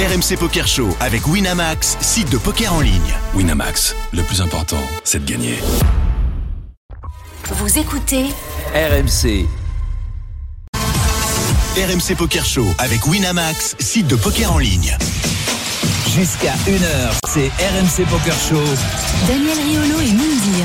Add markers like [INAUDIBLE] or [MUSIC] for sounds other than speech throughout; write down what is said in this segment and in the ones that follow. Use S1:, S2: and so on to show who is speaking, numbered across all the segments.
S1: RMC Poker Show avec Winamax, site de poker en ligne.
S2: Winamax, le plus important, c'est de gagner.
S3: Vous écoutez
S4: RMC,
S1: RMC Poker Show avec Winamax, site de poker en ligne.
S4: jusqu'à 1h, c'est RMC Poker Show.
S3: Daniel Riolo et Moundir.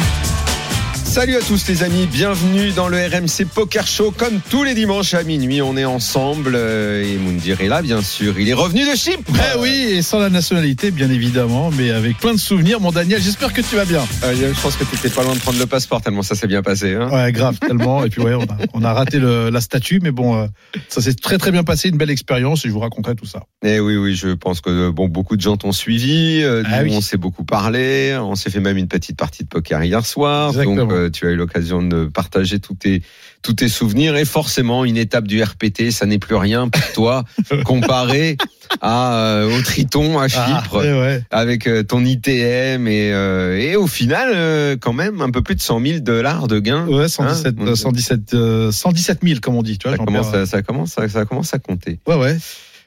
S5: Salut à tous les amis, bienvenue dans le RMC Poker Show. Comme tous les dimanches à minuit, on est ensemble euh, et Moundir est là bien sûr. Il est revenu de Chypre.
S6: Eh oui, et sans la nationalité, bien évidemment, mais avec plein de souvenirs. Mon Daniel, j'espère que tu vas bien.
S5: Euh, je pense que tu étais pas loin de prendre le passeport tellement ça s'est bien passé. Hein.
S6: Ouais, grave, tellement. Et puis, ouais, on a, on a raté le- la statue, mais bon, euh, ça s'est très très bien passé, une belle expérience, et je vous raconterai tout ça.
S5: Eh oui, oui, je pense que bon, beaucoup de gens t'ont suivi. euh,
S6: Ah oui.
S5: On s'est beaucoup parlé. On s'est fait même une petite partie de poker hier soir.
S6: Exactement.
S5: Donc, tu as eu l'occasion de partager tous tes tous tes souvenirs. Et forcément, une étape du RPT, ça n'est plus rien pour toi [LAUGHS] comparé à euh, au Triton à Chypre.
S6: Ah, ouais, ouais.
S5: avec euh, ton ITM et, euh, et au final euh, quand même un peu plus de 100 000 dollars de gains.
S6: Ouais, 117,
S5: Hein,
S6: euh, 117, euh, 117 000, comme on dit. Tu vois,
S5: Ça commence, à, ça commence, à- ça commence à compter.
S6: euh, Ouais, ouais.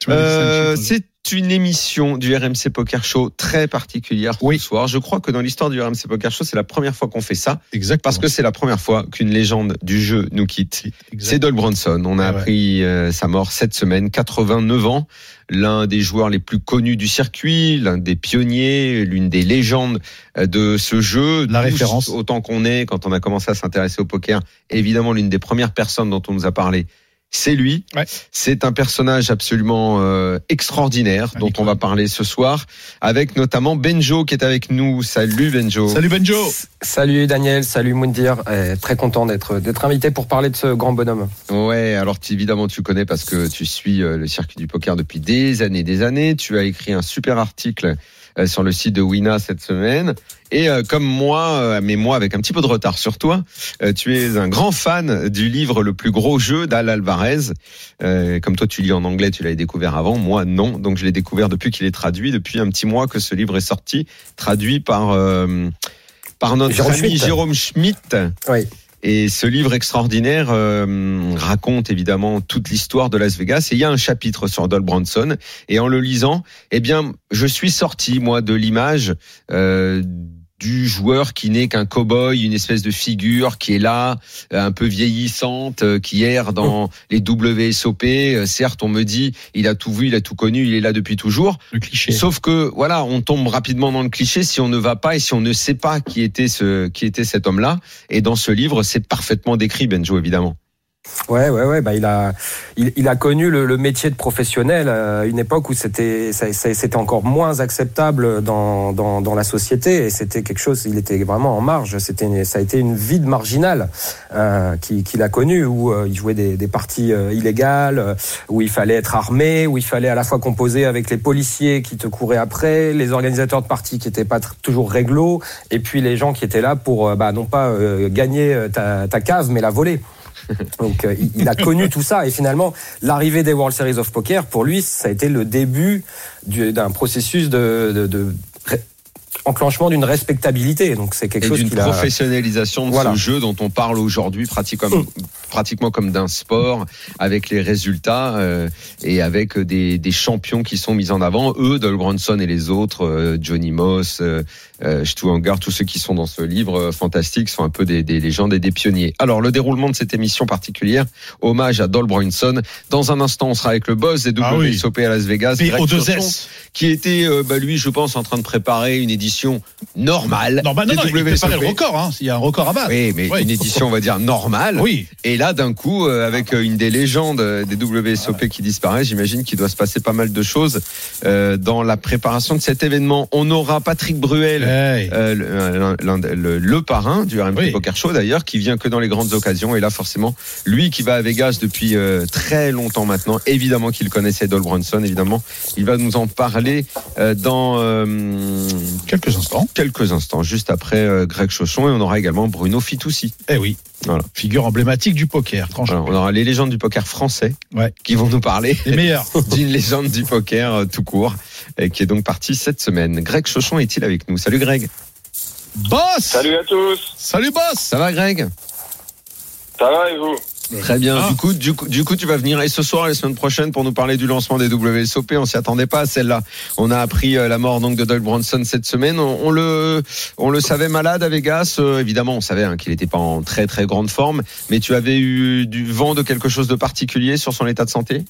S5: Euh,
S6: chiffres.
S5: C'est une émission du RMC Poker Show très particulière
S6: Oui.
S5: ce soir. Je crois que dans l'histoire du RMC Poker Show, c'est la première fois qu'on fait ça
S6: Exactement.
S5: parce que c'est la première fois qu'une légende du jeu nous quitte. C'est Dol Bronson. On a
S6: Ah ouais.
S5: appris euh, sa mort cette semaine, 89 ans, l'un des joueurs les plus connus du circuit, l'un des pionniers, l'une des légendes euh, de ce jeu.
S6: La référence.
S5: Autant qu'on est, quand on a commencé à s'intéresser au poker, évidemment l'une des premières personnes dont on nous a parlé. C'est lui.
S6: Ouais.
S5: C'est un personnage absolument euh, extraordinaire dont on va parler ce soir, avec notamment Benjo qui est avec nous. Salut Benjo.
S6: Salut Benjo.
S7: Salut Daniel, salut Moundir, Euh, très content d'être d'être invité pour parler de ce grand bonhomme.
S5: Ouais, alors tu- évidemment tu connais parce que tu suis euh, le circuit du poker depuis des années, des années. Tu as écrit un super article sur le site de Wina cette semaine. Et euh, comme moi, euh, mais moi avec un petit peu de retard sur toi, euh, tu es un grand fan du livre Le plus gros jeu d'Al Alvarez. Euh, comme toi tu lis en anglais, tu l'avais découvert avant, moi non. Donc je l'ai découvert depuis qu'il est traduit, depuis un petit mois que ce livre est sorti, traduit par euh, par notre
S7: Jérôme
S5: ami
S7: Schmitt.
S5: Jérôme Schmitt.
S7: Oui.
S5: Et ce livre extraordinaire euh, raconte évidemment toute l'histoire de Las Vegas. Et il y a un chapitre sur Dol Bronson. Et en le lisant, eh bien, je suis sorti moi de l'image euh, du joueur qui n'est qu'un cow-boy, une espèce de figure qui est là, euh, un peu vieillissante, euh, qui erre dans les WSOP. Euh, certes, on me dit, il a tout vu, il a tout connu, il est là depuis toujours.
S6: Le cliché.
S5: Sauf que voilà, on tombe rapidement dans le cliché si on ne va pas et si on ne sait pas qui était ce qui était cet homme-là. Et dans ce livre, c'est parfaitement décrit, Benjo, évidemment.
S7: Ouais, ouais, ouais. Bah, il a, il, a connu le, le métier de professionnel à une époque où c'était, c'était encore moins acceptable dans, dans, dans la société et c'était quelque chose. Il était vraiment en marge. C'était, ça a été une vie de marginal euh, qui- qu'il a connu où euh, il jouait des, des parties euh, illégales, euh, où il fallait être armé, où il fallait à la fois composer avec les policiers qui te couraient après, les organisateurs de parties qui étaient pas toujours réglo, et puis les gens qui étaient là pour, euh, bah, non pas euh, gagner euh, ta, ta case, mais la voler. [LAUGHS] Donc euh, il- il a connu tout ça et finalement l'arrivée des World Series of Poker pour lui ça a été le début du- d'un processus de, de, de ré- enclenchement d'une respectabilité. Donc c'est quelque
S5: Et
S7: chose
S5: d'une
S7: a.
S5: professionnalisation de
S7: Voilà.
S5: ce jeu dont on parle aujourd'hui pratiquement, pratiquement comme d'un sport, avec les résultats euh, et avec des, des champions qui sont mis en avant. Eux, Dol Bronson et les autres, euh, Johnny Moss, euh, euh, Hangar, tous ceux qui sont dans ce livre euh, fantastique sont un peu des, des légendes et des pionniers. Alors, le déroulement de cette émission particulière, hommage à Dol Bronson. Dans un instant, on sera avec le boss des
S6: Ah oui.
S5: WSOP à Las Vegas, Greg
S6: P-O-2-S.
S5: qui était, euh, bah, lui, je pense, en train de préparer une édition normale
S6: Non, bah non, il le record, hein. Il y a un record à battre.
S5: Oui, mais une édition, on va dire, normale.
S6: Oui.
S5: Et là, d'un coup, euh, avec euh, une des légendes des WSOP qui disparaît, j'imagine qu'il doit se passer pas mal de choses euh, dans la préparation de cet événement. On aura Patrick Bruel,
S6: Hey.
S5: euh, le, parrain du
S6: Oui.
S5: Poker Show d'ailleurs, qui vient que dans les grandes occasions. Et là, forcément, lui qui va à Vegas depuis euh, très longtemps maintenant, évidemment qu'il connaissait Dol Bronson, évidemment, il va nous en parler euh, dans euh,
S6: Quelques instants.
S5: quelques instants, juste après euh, Greg Chauchon. Et on aura également Bruno Fitoussi.
S6: Eh oui.
S5: Voilà.
S6: Figure emblématique du poker, franchement.
S5: Voilà, on aura les légendes du poker français
S6: Ouais.
S5: qui vont nous parler
S6: Les meilleurs. [LAUGHS]
S5: d'une légende du poker euh, tout court, qui est donc parti cette semaine. Greg Chauchon est-il avec nous? Salut Greg.
S6: Boss
S8: Salut à tous,
S6: Salut boss
S5: Ça va Greg?
S8: Ça va et vous?
S5: Très bien.
S6: Ah.
S5: Du coup, du coup, du coup, tu vas venir et ce soir et la semaine prochaine pour nous parler du lancement des WSOP. On s'y attendait pas à celle-là. On a appris euh, la mort donc de Doug Bronson cette semaine. On, on le, on le savait malade à Vegas. Euh, évidemment, on savait hein, qu'il n'était pas en très très grande forme. Mais tu avais eu du vent de quelque chose de particulier sur son état de santé?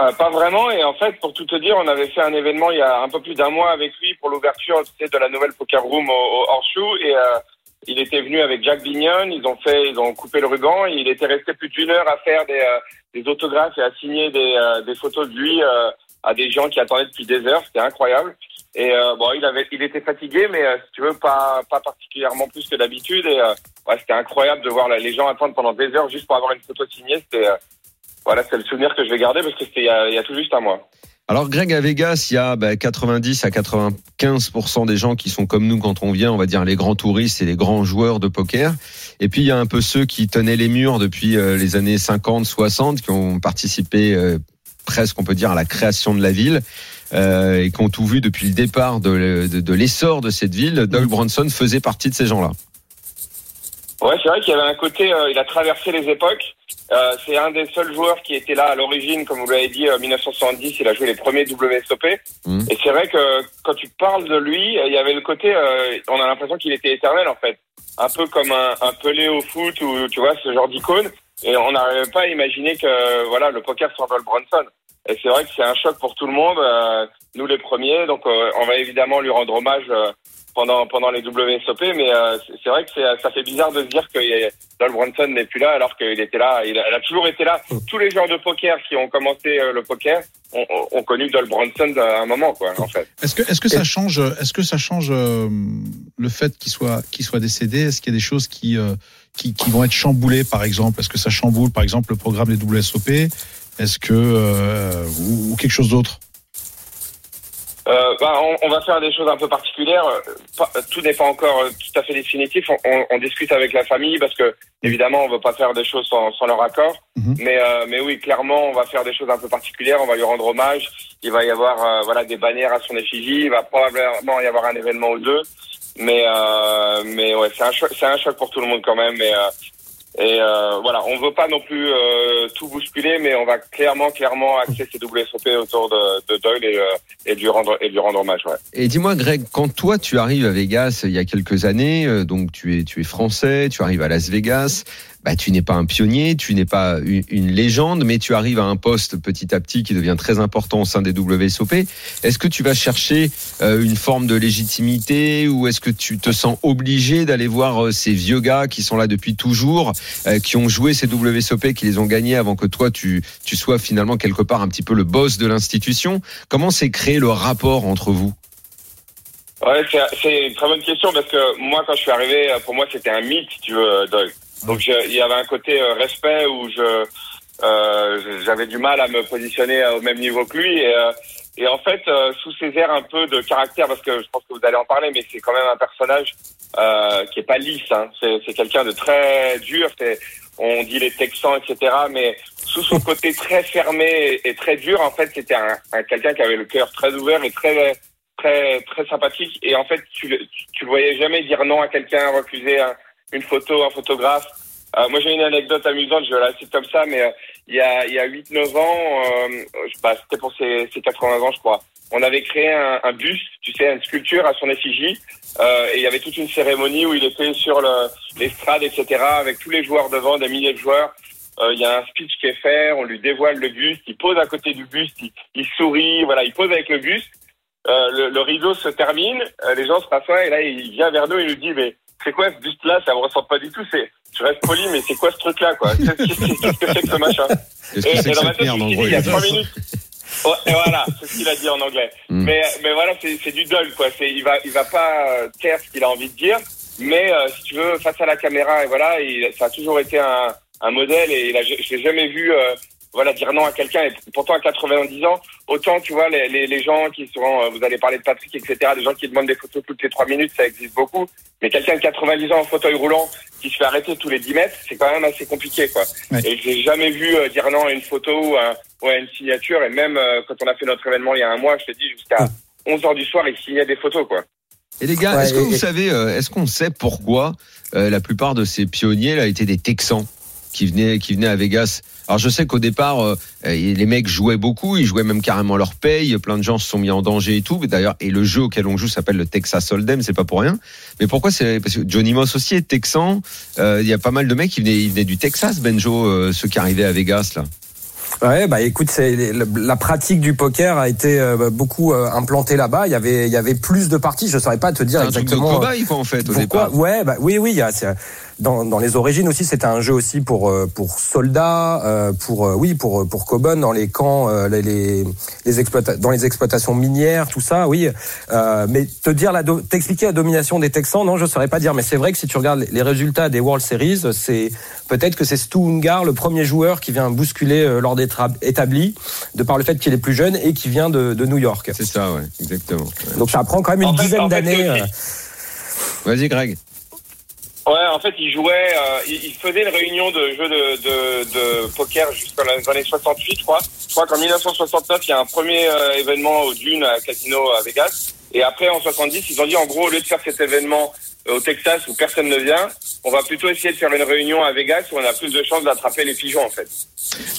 S8: Euh, pas vraiment. Et en fait, pour tout te dire, on avait fait un événement il y a un peu plus d'un mois avec lui pour l'ouverture de la nouvelle Poker Room au, au Horseshoe. Et euh, il était venu avec Jack Bignon. Ils ont fait, ils ont coupé le ruban. Il était resté plus d'une heure à faire des, euh, des autographes et à signer des, euh, des photos de lui euh, à des gens qui attendaient depuis des heures. C'était incroyable. Et euh, bon, il avait, il était fatigué, mais euh, si tu veux, pas, pas particulièrement plus que d'habitude. Et euh, ouais, c'était incroyable de voir les gens attendre pendant des heures juste pour avoir une photo signée. C'était voilà, c'est le souvenir que je vais garder parce que c'était il y a, il y a tout juste un mois.
S5: Alors Greg à Vegas, il y a bah, 90 à 95% des gens qui sont comme nous quand on vient, on va dire les grands touristes et les grands joueurs de poker. Et puis il y a un peu ceux qui tenaient les murs depuis euh, les années 50, 60, qui ont participé euh, presque, on peut dire, à la création de la ville. euh, et qui ont tout vu depuis le départ de, de, de l'essor de cette ville. Doug Bronson faisait partie de ces gens-là.
S8: Ouais, c'est vrai qu'il y avait un côté, euh, il a traversé les époques. Euh, c'est un des seuls joueurs qui était là à l'origine, comme vous l'avez dit, en 1970, il a joué les premiers WSOP.
S5: Mhm.
S8: Et c'est vrai que quand tu parles de lui, il y avait le côté, euh, on a l'impression qu'il était éternel en fait. Un peu comme un, un Pelé au foot ou tu vois, ce genre d'icône. Et on n'arrivait pas à imaginer que voilà le poker Doug Bronson. Et c'est vrai que c'est un choc pour tout le monde, euh, nous les premiers. Donc euh, on va évidemment lui rendre hommage euh, pendant pendant les WSOP, mais euh, c'est- vrai que ça fait bizarre de se dire que y a- Doug Bronson n'est plus là alors qu'il était là. Il a, elle a toujours été là. Tous les joueurs de poker qui ont commencé euh, le poker ont, connu Doug Bronson à un moment, quoi, en fait.
S6: Est-ce que, est-ce que ça change, est-ce que ça change euh, le fait qu'il soit, qu'il soit décédé? Est-ce qu'il y a des choses qui, euh, qui, qui vont être chamboulées, par exemple? Est-ce que ça chamboule, par exemple, le programme des WSOP Est-ce que euh, ou, ou quelque chose d'autre?
S8: Euh, bah, on, on va faire des choses un peu particulières. Pas- tout n'est pas encore euh, tout à fait définitif. On, on- on discute avec la famille parce que évidemment on veut pas faire des choses sans, sans leur accord.
S6: Mhm.
S8: Mais euh, mais oui, clairement, on va faire des choses un peu particulières. On va lui rendre hommage. Il va y avoir euh, voilà des bannières à son effigie. Il va probablement y avoir un événement ou deux. Mais euh, mais ouais, c'est un choc, c'est un choc pour tout le monde quand même. Mais euh, et euh, voilà, on veut pas non plus euh, tout bousculer, mais on va clairement clairement axer ces WSOP autour de, de Doyle et, euh, et lui rendre et lui rendre hommage. Ouais.
S5: Et dis-moi, Greg, quand toi tu arrives à Vegas il y a quelques années, euh, donc tu es tu es français, tu arrives à Las Vegas, bah tu n'es pas un pionnier, tu n'es pas une, légende, mais tu arrives à un poste petit à petit qui devient très important au sein des WSOP. Est-ce que tu vas chercher euh, une forme de légitimité ou est-ce que tu te sens obligé d'aller voir euh, ces vieux gars qui sont là depuis toujours, euh, qui ont joué ces WSOP, qui les ont gagnés avant que toi tu tu sois finalement quelque part un petit peu le boss de l'institution? Comment s'est créé le rapport entre vous?
S8: Ouais, c'est une très bonne question parce que moi, quand je suis arrivé, pour moi, c'était un mythe, tu veux. Donc, je- il y avait un côté euh, respect où je euh, j'avais du mal à me positionner euh, au même niveau que lui. Et, et en fait, euh, sous ces airs un peu de caractère, parce que je pense que vous allez en parler, mais c'est quand même un personnage euh, qui est pas lisse. Hein. C'est quelqu'un de très dur. C'est on dit les Texans, etc. Mais sous son côté très fermé et, très dur, en fait, c'était un, un quelqu'un qui avait le cœur très ouvert et très très très sympathique et en fait tu le tu le voyais jamais dire non à quelqu'un refuser un- une photo un photographe Euh, moi j'ai une anecdote amusante je la cite comme ça mais euh, il y a il y a 8 9 ans euh, bah, c'était pour ses, ses 80 ans je crois on avait créé un, un buste tu sais une sculpture à son effigie euh, et il y avait toute une cérémonie où il était sur le l'estrade etc avec tous les joueurs devant des milliers de joueurs Euh, il y a un speech qui est fait, on lui dévoile le buste, il pose à côté du buste, il, il sourit, voilà, il pose avec le buste. Euh, le, le rideau se termine, les gens se rassoient et là il vient vers nous il nous dit mais c'est quoi ce buste là Ça me ressemble pas du tout. C'est, je reste poli mais c'est quoi ce truc là quoi Qu'est-ce que c'est que ce machin et,
S5: que
S8: dans ma tête,
S5: merde
S8: il y a trois minutes. Et voilà, c'est ce qu'il a dit en anglais.
S5: Mm.
S8: Mais, mais voilà, c'est, du dol, quoi. Il va, il va pas euh, taire ce qu'il a envie de dire. Mais euh, si tu veux, face à la caméra, et voilà, il, ça a toujours été un, un modèle et il a, je l'ai jamais vu, euh, voilà, dire non à quelqu'un. Et pourtant, à 90 ans, autant, tu vois, les, les, les gens qui seront, euh, vous allez parler de Patrick, etc., des gens qui demandent des photos toutes les trois minutes, ça existe beaucoup. Mais quelqu'un de 90 ans en fauteuil roulant qui se fait arrêter tous les 10 mètres, c'est quand même assez compliqué, quoi.
S6: Ouais.
S8: Et je l'ai jamais vu euh, dire non à une photo ou à, ou à une signature. Et même euh, quand on a fait notre événement il y a un mois, je te dis, jusqu'à 11 heures du soir, il signait des photos, quoi.
S5: Et les gars,
S7: Ouais,
S5: est-ce que
S7: et-
S5: vous savez, euh, est-ce qu'on sait pourquoi euh, la plupart de ces pionniers là étaient des Texans qui venaient, qui venaient à Vegas? Alors je sais qu'au départ, euh, les mecs jouaient beaucoup, ils jouaient même carrément leur paye. Plein de gens se sont mis en danger et tout. Mais D'ailleurs, et le jeu auquel on joue s'appelle le Texas Hold'em, c'est pas pour rien. Mais pourquoi c'est parce que Johnny Moss aussi est texan. Euh, Il y a pas mal de mecs qui venaient, ils venaient du Texas, Benjo, euh, ceux qui arrivaient à Vegas là.
S7: Ouais, bah écoute, c'est la pratique du poker a été euh, beaucoup euh, implantée là-bas. Il y avait, il y avait plus de parties. Je saurais pas te dire
S5: C'est un truc de
S7: exactement.
S5: cobaye quoi en fait au
S7: Pourquoi
S5: départ.
S7: Ouais, bah oui, oui. Dans, dans les origines aussi, c'était un jeu aussi pour euh, pour soldats, euh, pour euh, oui, pour pour Coburn dans les camps, les les, les exploita- dans les exploitations minières, tout ça, oui. Euh, mais te dire la t'expliquer la domination des Texans, non, je saurais pas dire. Mais c'est vrai que si tu regardes les- résultats des World Series, c'est peut-être que c'est Stu Ungar, le premier joueur qui vient bousculer l'ordre établi, de par le fait qu'il est plus jeune et qui vient de, de New York.
S5: C'est ça, ouais, exactement. Ouais.
S7: Donc ça prend quand même une
S8: En
S7: dizaine
S8: en fait,
S7: d'années.
S5: Vas-y, Greg.
S8: Ouais, en fait, il jouait, euh, il, faisait une réunion de jeux de, de, de poker jusqu'à les années 68, je crois. Je crois qu'en 1969, il y a un premier euh, événement au Dune à Casino à Vegas. Et après, en 70, ils ont dit, en gros, au lieu de faire cet événement au Texas où personne ne vient, on va plutôt essayer de faire une réunion à Vegas où on a plus de chances d'attraper les pigeons, en fait.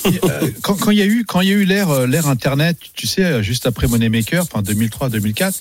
S6: Euh, quand quand il y a eu quand il y a eu l'ère euh, l'ère internet, tu sais, euh, juste après Moneymaker, enfin 2003 2004,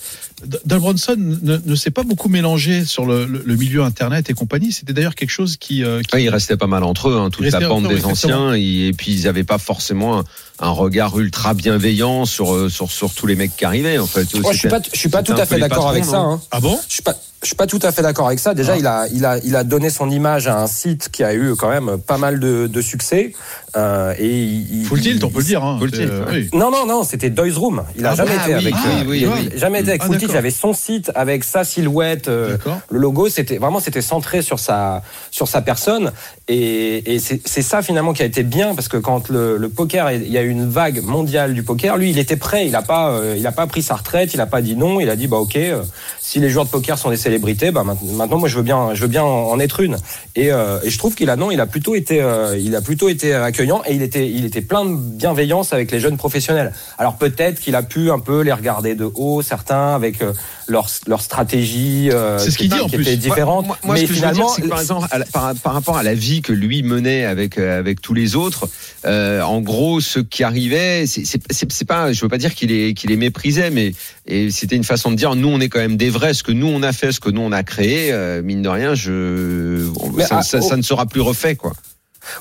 S6: D- Doug Bronson ne, ne s'est pas beaucoup mélangé sur le, le- le milieu internet et compagnie. C'était d'ailleurs quelque chose qui, euh, qui-
S5: Ouais, ils restaient pas mal entre eux, hein, toute la bande des
S6: exactement.
S5: anciens, et, et puis ils avaient pas forcément un, un regard ultra bienveillant sur, euh, sur sur tous les mecs qui arrivaient. En fait,
S7: Moi, je suis pas, je suis pas tout à fait d'accord avec ça. Hein.
S6: ah bon?
S7: Je suis pas, je suis pas tout à fait d'accord avec ça. Déjà,
S6: Ah.
S7: il a, il a, il a donné son image à un site qui a eu quand même pas mal de, de succès. Euh, et il, il-
S6: Full tilt, on peut le dire. Hein.
S5: Full
S6: C'est,
S5: tilt,
S6: euh, oui.
S7: Non, non, non, c'était Doy's Room. Il a
S6: Ah,
S7: jamais
S5: ah,
S7: été
S5: oui,
S7: avec.
S5: ah,
S7: euh,
S5: oui,
S7: il. Jamais été avec
S6: Ah,
S7: Full Tilt. Il avait son site avec sa silhouette, euh, le logo. C'était vraiment, c'était centré sur sa, sur sa personne. Et, et c'est c'est ça finalement qui a été bien parce que quand le, le poker, il y a eu une vague mondiale du poker, lui, il était prêt. Il a pas, euh, il a pas pris sa retraite. Il a pas dit non. Il a dit bah ok, euh, si les joueurs de poker sont des célébrités, bah maintenant, moi je veux bien, je veux bien en, être une. Et, euh, et je trouve qu'il a non, il a plutôt été, euh, il a plutôt été accueillant et il était, il était plein de bienveillance avec les jeunes professionnels. Alors peut-être qu'il a pu un peu les regarder de haut, certains avec euh, leur leur stratégie euh,
S6: C'est ce
S7: qui,
S6: qu'il dit, en
S7: qui
S6: plus.
S7: était différente.
S5: Moi, moi,
S7: mais
S5: ce que je veux dire,
S7: finalement,
S5: c'est que par exemple, la- par, par rapport à la vie que lui menait avec avec tous les autres, en gros, ceux qui arrivaient, c'est c'est- c'est c'est pas, je veux pas dire qu'il les qu'il les méprisait, mais et c'était une façon de dire, nous, on est quand même des vrais, ce que nous on a fait, ce que nous on a créé, euh, mine de rien, je, on-
S7: Mais
S5: ça,
S7: à-
S5: ça- ça ne sera plus refait, quoi.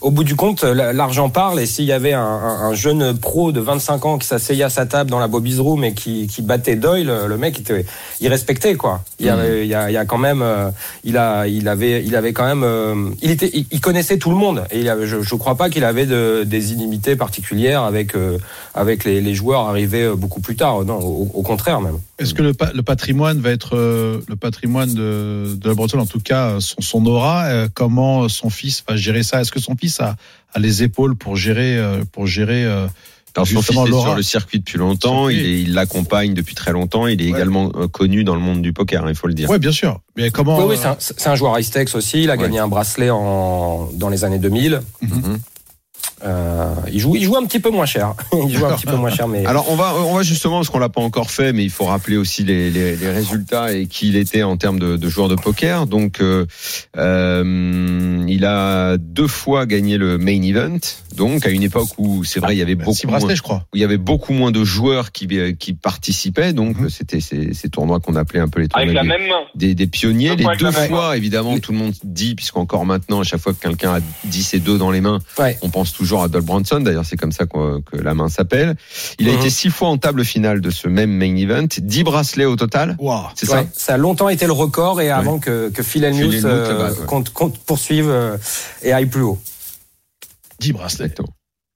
S7: Au bout du compte, la- l'argent parle et s'il y avait un, un- un jeune pro de 25 ans qui s'asseyait à sa table dans la Bobby's Room et qui, qui battait Doyle, le mec était, il respectait quoi. Il y avait, il y a, il y a quand même, euh, il a, il avait, il avait quand même, euh, il était, il, il connaissait tout le monde et il avait, je, je crois pas qu'il avait de, des inimités particulières avec, euh, avec les, les joueurs arrivés beaucoup plus tard. Non, au, au contraire même.
S6: Est-ce que le, pa- le patrimoine va être euh, le patrimoine de, de la Bretonne, en tout cas son, son aura euh, Comment son fils va gérer ça? Est-ce que son fils a, a les épaules pour gérer euh, pour gérer euh,
S5: Alors son fils est sur le circuit depuis longtemps,
S6: Circuit.
S5: il l'accompagne depuis très longtemps, il est
S6: Ouais.
S5: également euh, connu dans le monde du poker, il faut le dire.
S6: Ouais, bien sûr. Mais comment
S7: Oui, oui,
S6: euh,
S7: c'est un, un joueur Istex aussi. Il a
S5: Ouais.
S7: gagné un bracelet en, dans les années 2000.
S5: Mhm.
S7: Euh, il joue, il joue un petit peu moins cher. [LAUGHS] il joue un petit peu moins cher, mais.
S5: Alors on va, on va justement, parce qu'on l'a pas encore fait, mais il faut rappeler aussi les, les, les résultats et qui il était en termes de, de joueur de poker. Donc euh, euh, il a deux fois gagné le main event. Donc à une époque où c'est vrai il y avait beaucoup moins,
S6: bracelets, je crois.
S5: où il y avait beaucoup moins de joueurs qui qui participaient. Donc
S6: Mhm.
S5: c'était ces, ces tournois qu'on appelait un peu les tournois
S8: Avec la
S5: des-
S8: même main.
S5: des, des pionniers.
S8: Deux
S5: Les deux fois, évidemment, tout le monde dit, puisqu'encore maintenant, à chaque fois que quelqu'un a 10 et 2 dans les mains,
S7: Ouais.
S5: on pense toujours à Doug Branson. D'ailleurs, c'est comme ça que la main s'appelle. Il a
S7: Mhm.
S5: été six fois en table finale de ce même main event. 10 bracelets au total.
S6: Waouh.
S5: C'est
S7: Ouais,
S5: ça
S7: ça a longtemps été le record et avant que, que Phil Hellmuth, euh, compte, compte poursuive euh, et aille plus haut.
S6: 10 bracelets.
S5: Exactement.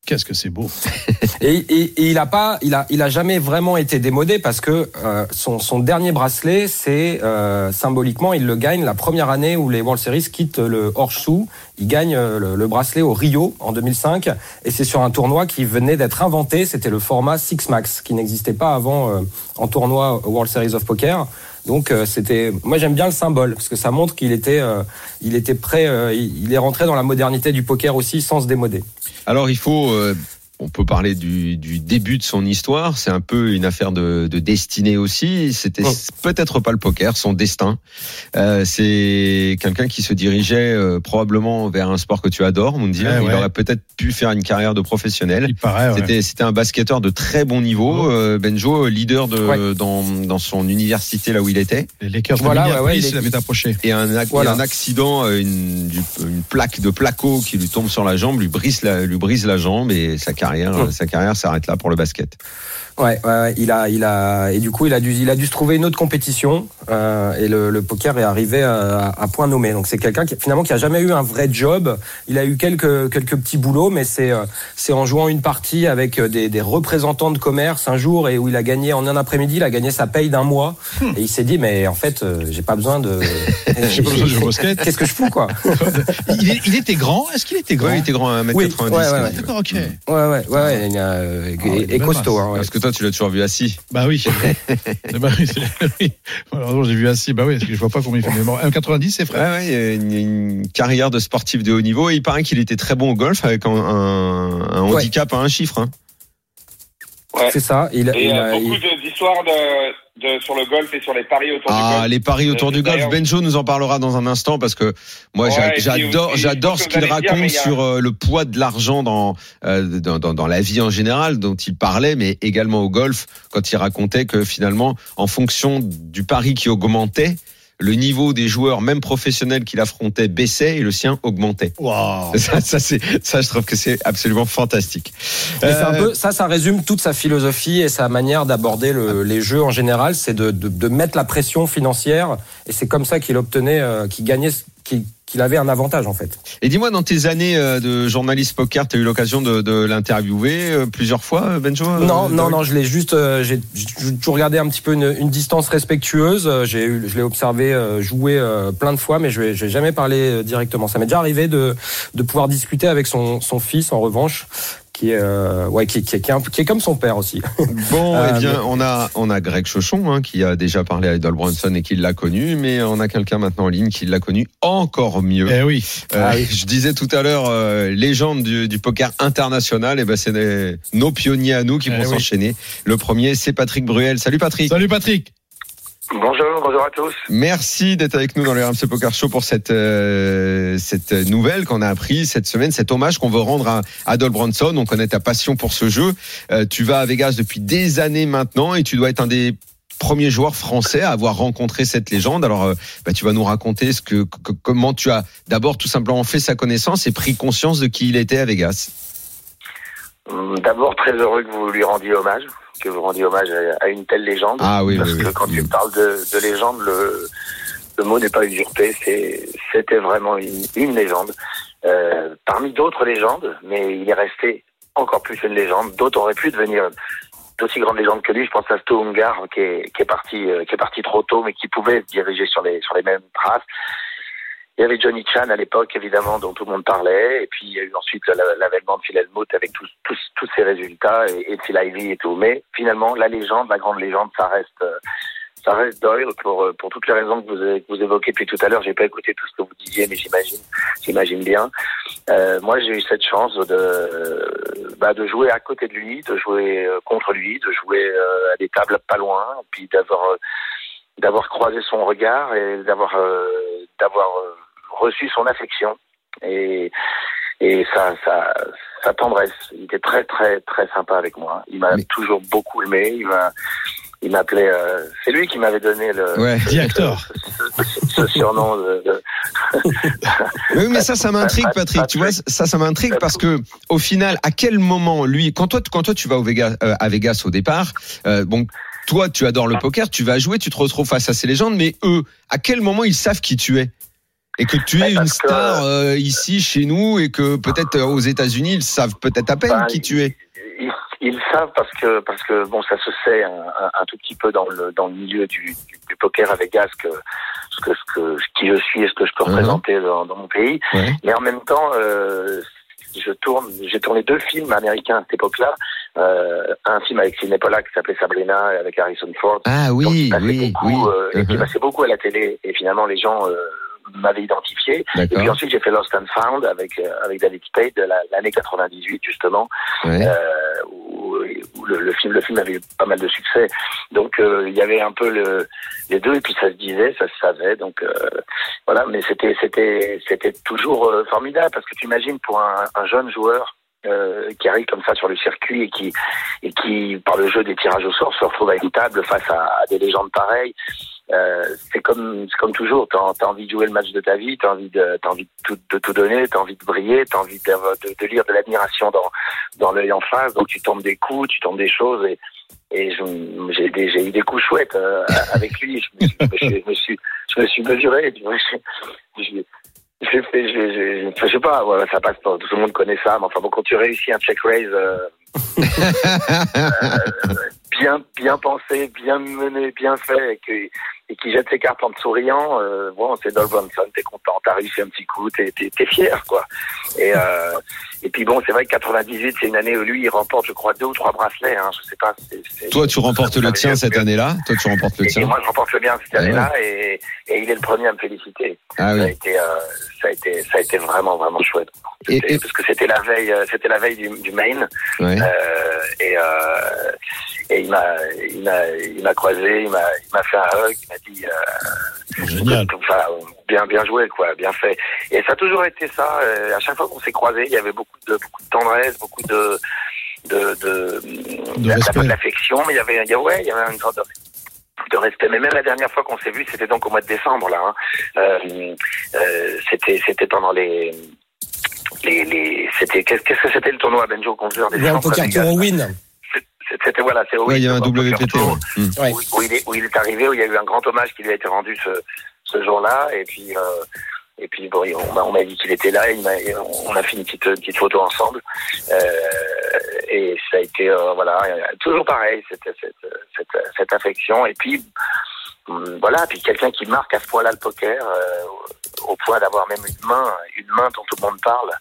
S6: Qu'est-ce que c'est beau. [LAUGHS]
S7: Et, il a pas, il a, il a jamais vraiment été démodé parce que euh, son, son dernier bracelet, c'est euh, symboliquement, il le gagne la première année où les World Series quittent le Horseshoe. Il gagne euh, le, le bracelet au Rio en 2005 et c'est sur un tournoi qui venait d'être inventé. C'était le format Six Max qui n'existait pas avant euh, en tournoi World Series of Poker. Donc euh, c'était, moi j'aime bien le symbole parce que ça montre qu'il était, euh, il était prêt, euh, il est rentré dans la modernité du poker aussi sans se démoder.
S5: Alors, il faut on peut parler du, du début de son histoire. C'est un peu une affaire de, de destinée aussi. C'était
S7: Oh.
S5: peut-être pas le poker, son destin. Euh, c'est quelqu'un qui se dirigeait euh, probablement vers un sport que tu adores, Moundir.
S6: Ouais,
S5: Il
S6: ouais.
S5: aurait peut-être pu faire une carrière de professionnel.
S6: Il paraît. ouais.
S5: C'était c'était un basketteur de très bon niveau, euh, Benjo, leader de
S7: Ouais.
S5: dans dans son université là où il était.
S6: Les Lakers
S7: Voilà, ouais, il est-
S6: il avait approché.
S5: Et un,
S7: Voilà.
S5: un accident, euh, une, une plaque de placo qui lui tombe sur la jambe, lui brise la, lui brise la jambe et sa carrière,
S7: Hum.
S5: sa carrière s'arrête là pour le basket.
S7: Ouais, ouais, ouais, il a, il a, et du coup, il a dû, il a dû se trouver une autre compétition, euh, et le, le poker est arrivé à, à point nommé. Donc c'est quelqu'un qui finalement qui a jamais eu un vrai job. Il a eu quelques quelques petits boulots, mais c'est euh, c'est en jouant une partie avec des, des représentants de commerce un jour et où il a gagné en un après-midi, il a gagné sa paye d'un mois, et il s'est dit mais en fait euh, j'ai pas besoin de, [LAUGHS]
S6: J'ai pas besoin de basket.
S7: Qu'est-ce que je fous quoi?
S6: Il, était grand? Est-ce qu'il était grand?
S5: Ouais, il était grand, 1m90.
S7: Oui, ouais, ouais, ouais.
S6: D'accord, ok.
S7: Ouais ouais ouais, ouais, il a, euh, et,
S6: est
S7: et costaud. Hein, ouais.
S5: Parce que toi, tu l'as toujours vu assis.
S6: Bah oui. bah [LAUGHS] oui, c'est- oui. Malheureusement, j'ai vu assis. Bah oui, parce que je vois pas combien il fait. Mais bon, 1,90, c'est
S5: Ouais,
S6: frère.
S5: ouais, il y a une, une carrière de sportif de haut niveau et il paraît qu'il était très bon au golf avec un, un, un
S7: Ouais.
S5: handicap à un chiffre. Hein.
S8: Ouais.
S7: C'est ça. Il, a-
S8: Et
S7: il
S8: euh,
S7: a-
S8: beaucoup d'histoires de, de, sur le golf et sur les paris autour du
S5: Ah,
S8: golf.
S5: les paris autour
S8: Euh,
S5: du golf. Benjo nous en parlera dans un instant parce que moi,
S8: Ouais,
S5: j'adore, j'adore ce qu'il
S8: dire,
S5: raconte
S8: a-
S5: sur euh, le poids de l'argent dans, euh, dans, dans, dans la vie en général dont il parlait, mais également au golf quand il racontait que finalement, en fonction du pari qui augmentait, le niveau des joueurs, même professionnels qu'il affrontait, baissait et le sien augmentait.
S6: Waouh. [LAUGHS]
S5: Ça, ça, c'est, ça, je trouve que c'est absolument fantastique.
S7: Mais c'est un
S5: Euh,
S7: peu, ça, ça résume toute sa philosophie et sa manière d'aborder le- les jeux en général, c'est de, de, de mettre la pression financière et c'est comme ça qu'il obtenait, euh, qu'il gagnait, qu'il qu'il avait un avantage en fait.
S5: Et dis-moi, dans tes années euh, de journaliste poker, tu as eu l'occasion de, de l'interviewer euh, plusieurs fois, euh, Benjo
S7: Non, non, non, je l'ai juste, euh, j'ai toujours gardé un petit peu une, une distance respectueuse. J'ai, eu- je l'ai observé euh, jouer euh, plein de fois, mais je n'ai jamais parlé directement. Ça m'est déjà arrivé de, de pouvoir discuter avec son, son fils, en revanche, qui est, euh, ouais, qui, qui, qui est un peu- qui est comme son père aussi. [LAUGHS]
S5: Bon,
S7: Euh,
S5: eh bien,
S7: mais-
S5: on a, on a Greg Chauchon hein, qui a déjà parlé à Idol Bronson et qui l'a connu, mais on a quelqu'un maintenant en ligne qui l'a connu encore mieux.
S6: Eh oui.
S5: Euh,
S7: Ah oui.
S5: Je disais tout à l'heure, euh, légende du, du poker international, et ben c'est nos pionniers à nous qui
S6: Eh
S5: vont
S6: oui.
S5: s'enchaîner. Le premier, c'est Patrick Bruel. Salut Patrick.
S6: Salut Patrick.
S8: Bonjour, bonjour à tous.
S5: Merci d'être avec nous dans le RMC Poker Show pour cette euh, cette nouvelle qu'on a appris cette semaine, cet hommage qu'on veut rendre à Adol Bronson. On connaît ta passion pour ce jeu. Euh, tu vas à Vegas depuis des années maintenant et tu dois être un des premiers joueurs français à avoir rencontré cette légende. Alors, euh, bah, tu vas nous raconter ce que, que- comment tu as d'abord tout simplement fait sa connaissance et pris conscience de qui il était à Vegas.
S9: D'abord, très heureux que vous lui rendiez hommage, que vous rendiez hommage à, à une telle légende.
S5: Ah oui,
S9: parce
S5: oui,
S9: que
S5: oui.
S9: quand tu parles de, de légende, le, le mot n'est pas usurpé. C'était vraiment une, une légende. Euh, parmi d'autres légendes, mais il est resté encore plus une légende. D'autres auraient pu devenir d'aussi grandes légendes que lui. Je pense à Sto Ungar, qui est, qui est parti, euh, qui est parti trop tôt, mais qui pouvait se diriger sur les, sur les mêmes traces. Il y avait Johnny Chan à l'époque, évidemment, dont tout le monde parlait. Et puis, il y a eu ensuite la- l'avènement de Phil Hellmuth avec tous, tous, tous ses résultats et, et Phil et tout. Mais finalement, la légende, la grande légende, ça reste, euh, ça reste Doyle pour, euh, pour toutes les raisons que vous, avez- que vous évoquez depuis tout à l'heure. J'ai pas écouté tout ce que vous disiez, mais j'imagine, j'imagine bien. Euh, moi, j'ai eu cette chance de, bah, de jouer à côté de lui, de jouer euh, contre lui, de jouer euh, à des tables pas loin, puis d'avoir, euh, d'avoir croisé son regard et d'avoir, euh, d'avoir euh, reçu son affection et et sa, sa, sa tendresse. Il était très très très sympa avec moi. Il m'a
S5: Mais-
S9: toujours beaucoup aimé. Il m'a il m'appelait. euh, c'est lui qui m'avait donné le
S5: Ouais.
S6: Dis acteur.
S9: ce, ce- ce surnom de, de- [LAUGHS]
S5: Oui, mais ça, ça m'intrigue, Patrick. Tu vois, ça, ça m'intrigue parce que, au final, à quel moment, lui, quand toi, quand toi, tu vas au Vegas, euh, à Vegas au départ, euh, bon, toi, tu adores le poker, tu vas jouer, tu te retrouves face à ces légendes, mais eux, à quel moment ils savent qui tu es? Et que tu es une
S9: que-
S5: star euh, ici chez nous et que peut-être euh, aux États-Unis ils savent peut-être à peine
S9: Bah,
S5: qui tu es.
S9: ils, ils savent parce que parce que bon ça se sait un, un- un tout petit peu dans le dans le milieu du, du, du poker à Vegas que ce que ce que qui je suis et ce que je peux
S5: Mhm.
S9: représenter dans, dans mon pays
S5: Ouais.
S9: mais en même temps euh, je tourne j'ai tourné deux films américains à cette époque-là euh, un film avec Sidney Pollack qui s'appelait Sabrina avec Harrison Ford
S5: Ah oui,
S9: qui
S5: oui,
S9: beaucoup,
S5: oui.
S9: euh, et qui
S5: Mhm.
S9: passait beaucoup à la télé et finalement les gens euh, m'avait identifié. Et puis ensuite, j'ai fait Lost and Found avec euh, avec David Spade de la- l'année 98 justement,
S5: Ouais.
S9: euh, où, où le, le film le film avait eu pas mal de succès. Donc euh, il y avait un peu le, les deux et puis ça se disait, ça se savait. Donc voilà, mais c'était c'était c'était toujours formidable parce que tu imagines pour un, un jeune joueur. Euh, qui arrive comme ça sur le circuit et qui et qui par le jeu des tirages au sort se retrouve à une table face à, des légendes pareilles. Euh, c'est comme c'est comme toujours. T'as as envie de jouer le match de ta vie t'as envie de t'as envie de tout, de tout donner t'as envie de briller t'as envie de, de, lire de l'admiration dans dans l'œil en face. Donc tu tombes des coups tu tombes des choses et et j'ai eu des coups chouettes euh, avec lui. Je me, suis, je me suis mesuré je- je- j'ai- je sais pas, ouais, ça passe pas, tout le monde connaît ça, mais enfin bon, quand tu réussis un check raise euh, [LAUGHS] euh, bien, bien pensé, bien mené, bien fait, et, que, et qui jette ses cartes en te souriant, euh, bon, c'est Dol t'es content, t'as réussi un petit coup, t'es, t'es, t'es fier, quoi. Et, euh, et puis bon, c'est vrai que 98, c'est une année où lui, il remporte, je crois, deux ou trois bracelets, hein, je sais pas. c'est- c'est-
S5: Toi, tu remportes le tien cette année-là? Toi, tu remportes le
S9: et,
S5: tien?
S9: moi, je remporte le bien cette
S5: Ah
S9: année-là, et, et il est le premier à me féliciter.
S5: Ah
S9: Ça a été, euh, ça a été, ça a été vraiment, vraiment chouette.
S5: Et-
S9: C'était-
S5: et-
S9: Parce que c'était la veille, euh, c'était la veille du, du Maine,
S5: Ouais.
S9: euh, et, euh, et il m'a, il m'a, il m'a croisé, il m'a, il m'a fait un hug, il m'a dit, euh,
S6: Génial.
S9: enfin, bien, bien joué, quoi, bien fait. Et ça a toujours été ça. euh, à chaque fois qu'on s'est croisés, il y avait beaucoup de, beaucoup de tendresse, beaucoup de, de, de,
S6: De respect.
S9: d'affection, mais il y avait, il y a- ouais, il y avait une sorte de respect. Mais même la dernière fois qu'on s'est vu, c'était donc au mois de décembre là. Hein. Euh, euh, c'était c'était pendant les les, les c'était qu'est-ce que c'était le tournoi Benjo qu'on faisait en décembre
S7: Poker
S9: Vegas?
S7: Tour Win.
S9: C'était voilà, c'est
S5: il y a un WPT.
S9: Tour,
S5: ouais.
S7: Ouais.
S9: où, où il est, où il est arrivé, où il y a eu un grand hommage qui lui a été rendu ce, ce jour-là, et puis euh, et puis bon, on m'a dit qu'il était là, et il on a fait une petite, une petite photo ensemble, euh, et ça a été euh, voilà, toujours pareil, cette, cette, cette, cette affection, et puis hum, voilà, puis quelqu'un qui marque à ce point-là le poker, euh, au point d'avoir même une main, une main dont tout le monde parle.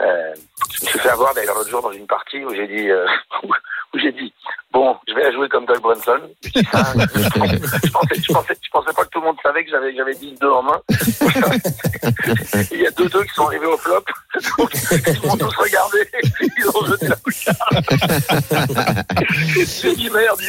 S9: Euh, je me suis fait avoir d'ailleurs l'autre jour dans une partie où j'ai dit, euh, [LAUGHS] où j'ai dit, bon, je vais la jouer comme Doug Brunson. Je, dis ça, [LAUGHS] je, pensais, je, pensais, je, pensais, pas que tout le monde savait que j'avais, j'avais 10-2 en main. [LAUGHS] Il y a deux deux qui sont arrivés au flop. [LAUGHS] Donc, ils m'ont tous regardé. [LAUGHS] Ils ont jeté la bouchard. J'ai dit merde.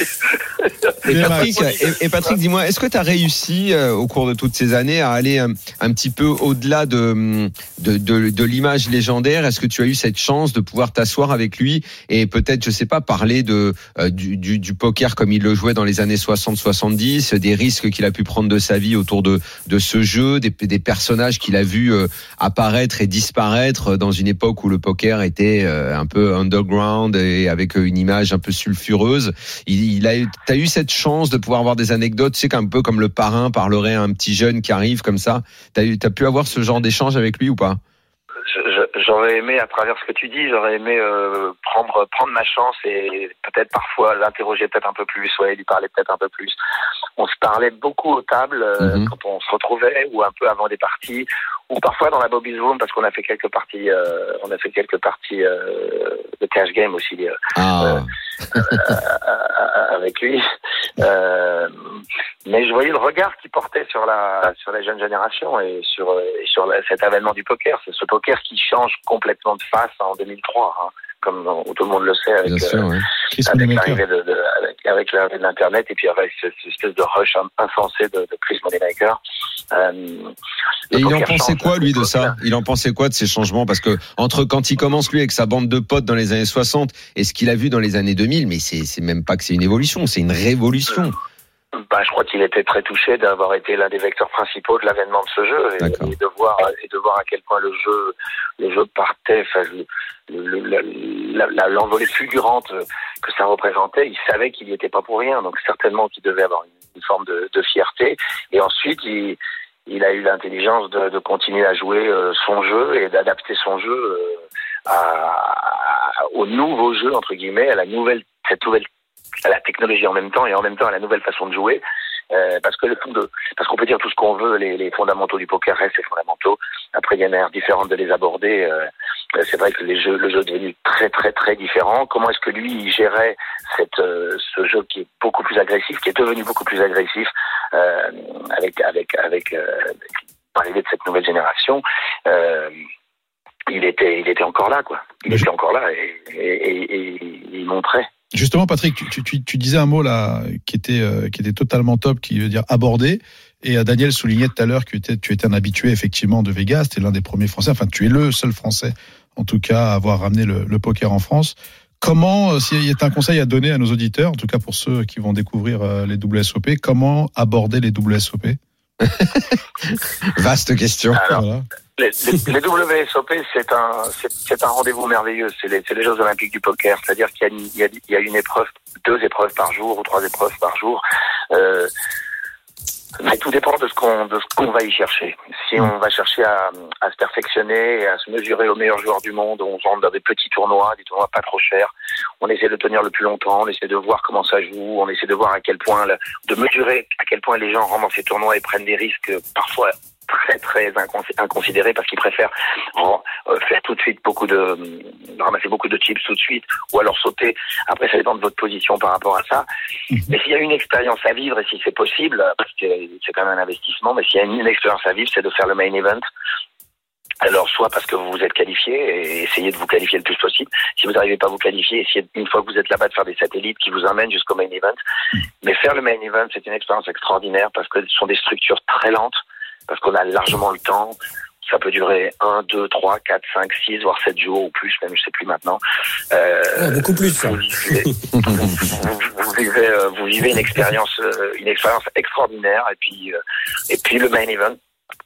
S5: Et Patrick, et, et Patrick, dis-moi, est-ce que tu as réussi euh, au cours de toutes ces années à aller un, un petit peu au-delà de, de, de, de l'image légendaire? Est-ce que tu as eu cette chance de pouvoir t'asseoir avec lui et peut-être, je sais pas, parler de euh, du, du, du poker comme il le jouait dans les années 60-70, des risques qu'il a pu prendre de sa vie autour de, de ce jeu, des, des personnages qu'il a vu euh, apparaître et disparaître? Dans une époque où le poker était euh, un peu underground et avec euh, une image un peu sulfureuse. Il, il a, t'as eu cette chance de pouvoir avoir des anecdotes, tu sais qu'un peu comme le parrain parlerait à un petit jeune qui arrive comme ça. T'as eu, t'as pu avoir ce genre d'échange avec lui ou pas?
S9: J'aurais aimé, à travers ce que tu dis, j'aurais aimé euh, prendre prendre ma chance et peut-être parfois l'interroger peut-être un peu plus, ouais, lui parler peut-être un peu plus. On se parlait beaucoup aux tables euh,
S5: Mhm.
S9: quand on se retrouvait ou un peu avant des parties ou parfois dans la Bobby's Room parce qu'on a fait quelques parties, euh, on a fait quelques parties euh, de cash game aussi euh,
S5: Ah,
S9: euh, avec lui. Euh, mais je voyais le regard qu'il portait sur la sur la jeune génération et sur euh, et sur la- cet avènement du poker. C'est ce poker qui change complètement de face en 2003, hein, comme euh, tout le monde le sait avec,
S5: bien sûr.
S9: euh,
S5: ouais.
S9: Avec l'arrivée de, de- avec, avec l'arrivée de l'internet et puis avec cette, espèce de rush insensé de, de Chris Moneymaker. Euh,
S5: Et il en pensait quoi lui de ça. Il en pensait quoi de ces changements? Parce que entre quand il commence lui avec sa bande de potes dans les années 60 et ce qu'il a vu dans les années 2000, mais c'est c'est même pas que c'est une évolution, c'est une révolution.
S9: Bah, je crois qu'il était très touché d'avoir été l'un des vecteurs principaux de l'avènement de ce jeu et, de voir et de voir à quel point le jeu le jeu partait, enfin, l'envolée fulgurante que ça représentait. Il savait qu'il n'y était pas pour rien, donc certainement qu'il devait avoir une, une forme de, de fierté. Et ensuite, il, il a eu l'intelligence de, de continuer à jouer euh, son jeu et d'adapter son jeu euh, à, à- au nouveau jeu entre guillemets, à la nouvelle cette nouvelle à la technologie en même temps et en même temps à la nouvelle façon de jouer. Euh, parce que le fond de, parce qu'on peut dire tout ce qu'on veut, les, les fondamentaux du poker restent les fondamentaux. Après, il y a une manière différente de les aborder. Euh, euh, c'est vrai que les jeux, le jeu est devenu très très très différent. Comment est-ce que lui il gérait cette, euh, ce jeu qui est beaucoup plus agressif, qui est devenu beaucoup plus agressif, euh, avec avec avec, euh, l'arrivée de cette nouvelle génération, euh, il était, il était encore là, quoi. Il
S6: Mais je-
S9: était encore là et, et, et- et il montrait.
S6: Justement, Patrick, tu, tu, tu disais un mot là qui était, euh, qui était totalement top, qui veut dire aborder. Et euh, Daniel soulignait tout à l'heure que tu étais, tu étais un habitué effectivement de Vegas. Tu es l'un des premiers Français, enfin tu es le seul Français en tout cas à avoir ramené le, le poker en France. Comment, euh, s'il y a un conseil à donner à nos auditeurs, en tout cas pour ceux qui vont découvrir euh, les WSOP, comment aborder les WSOP [LAUGHS]
S5: Vaste question.
S9: Alors,
S6: Voilà.
S9: Les, WSOP, c'est un, c'est- un rendez-vous merveilleux. C'est les, les Jeux Olympiques du poker. C'est-à-dire qu'il y, y, a, une épreuve, deux épreuves par jour ou trois épreuves par jour. Euh, mais tout dépend de ce qu'on de ce qu'on va y chercher. Si on va chercher à, à se perfectionner et à se mesurer aux meilleurs joueurs du monde, on rentre dans des petits tournois, des tournois pas trop chers. On essaie de tenir le plus longtemps, on essaie de voir comment ça joue, on essaie de voir à quel point, de mesurer à quel point les gens rentrent dans ces tournois et prennent des risques parfois très très incons- inconsidérés parce qu'ils préfèrent ren- euh, faire tout de suite beaucoup de euh, ramasser beaucoup de chips tout de suite ou alors sauter. Après, ça dépend de votre position par rapport à ça. Mais s'il y a une expérience à vivre et si c'est possible, euh, parce que c'est quand même un investissement, mais s'il y a une, une expérience à vivre, c'est de faire le main event. Alors, soit parce que vous vous êtes qualifié et essayez de vous qualifier le plus possible. Si vous n'arrivez pas à vous qualifier, essayez une fois que vous êtes là-bas de faire des satellites qui vous emmènent jusqu'au main event. Mais faire le main event, c'est une expérience extraordinaire parce que ce sont des structures très lentes, parce qu'on a largement le temps. Ça peut durer 1, 2, 3, 4, 5, 6, voire 7 jours ou plus, même je sais plus maintenant. Euh,
S7: Ouais, beaucoup plus.
S9: vous vivez, vous, [LAUGHS] vous- vous vivez, euh, vous vivez une expérience, euh, une expérience extraordinaire. Et puis, euh, et puis le main event,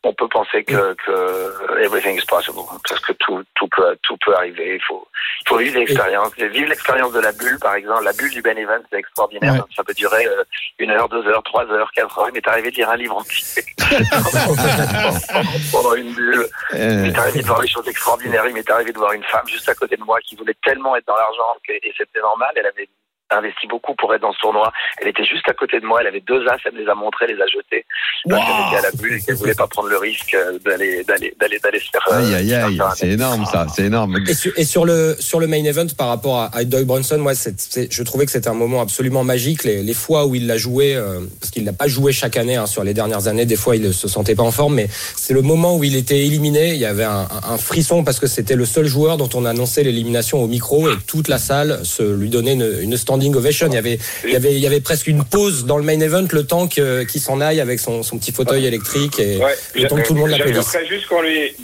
S9: on peut penser que, que everything is possible, parce que tout, tout peut, tout peut arriver. Il faut, il faut vivre l'expérience, vivre l'expérience de la bulle, par exemple. La bulle du main event, c'est extraordinaire.
S6: Ouais.
S9: Ça peut durer euh, une heure, deux heures, trois heures, quatre heures. Mais t'es arrivé de lire un livre entier [LAUGHS] pendant une bulle. Il
S5: Euh,
S9: m'est arrivé de voir des choses extraordinaires. Il m'est arrivé de voir une femme juste à côté de moi qui voulait tellement être dans l'argent et c'était normal. Elle avait investi beaucoup pour être dans ce tournoi. Elle était juste à côté de moi. Elle avait deux as. Elle me les a montrés, elle les a jetés. Parce qu'elle était à la bulle et qu'elle voulait pas prendre le risque euh, d'aller, d'aller, d'aller, d'aller se faire. euh,
S5: aïe, aïe, aïe, c'est énorme ça, c'est énorme.
S7: Et sur, et sur le sur le main event par rapport à, à Doyle Brunson, moi, c'est- c'est- je trouvais que c'était un moment absolument magique. Les, les fois où il l'a joué, euh, parce qu'il l'a pas joué chaque année hein, sur les dernières années, des fois il se sentait pas en forme, mais c'est le moment où il était éliminé. Il y avait un, un- frisson parce que c'était le seul joueur dont on annonçait l'élimination au micro et toute la salle se lui donnait une, une standing ovation. Il y avait il y avait il y avait presque une pause dans le main event, le temps que- qu'il s'en aille avec son, son petit fauteuil électrique et
S8: Ouais,
S7: le temps que tout le monde l'applaudisse.
S8: Juste qu'on lui,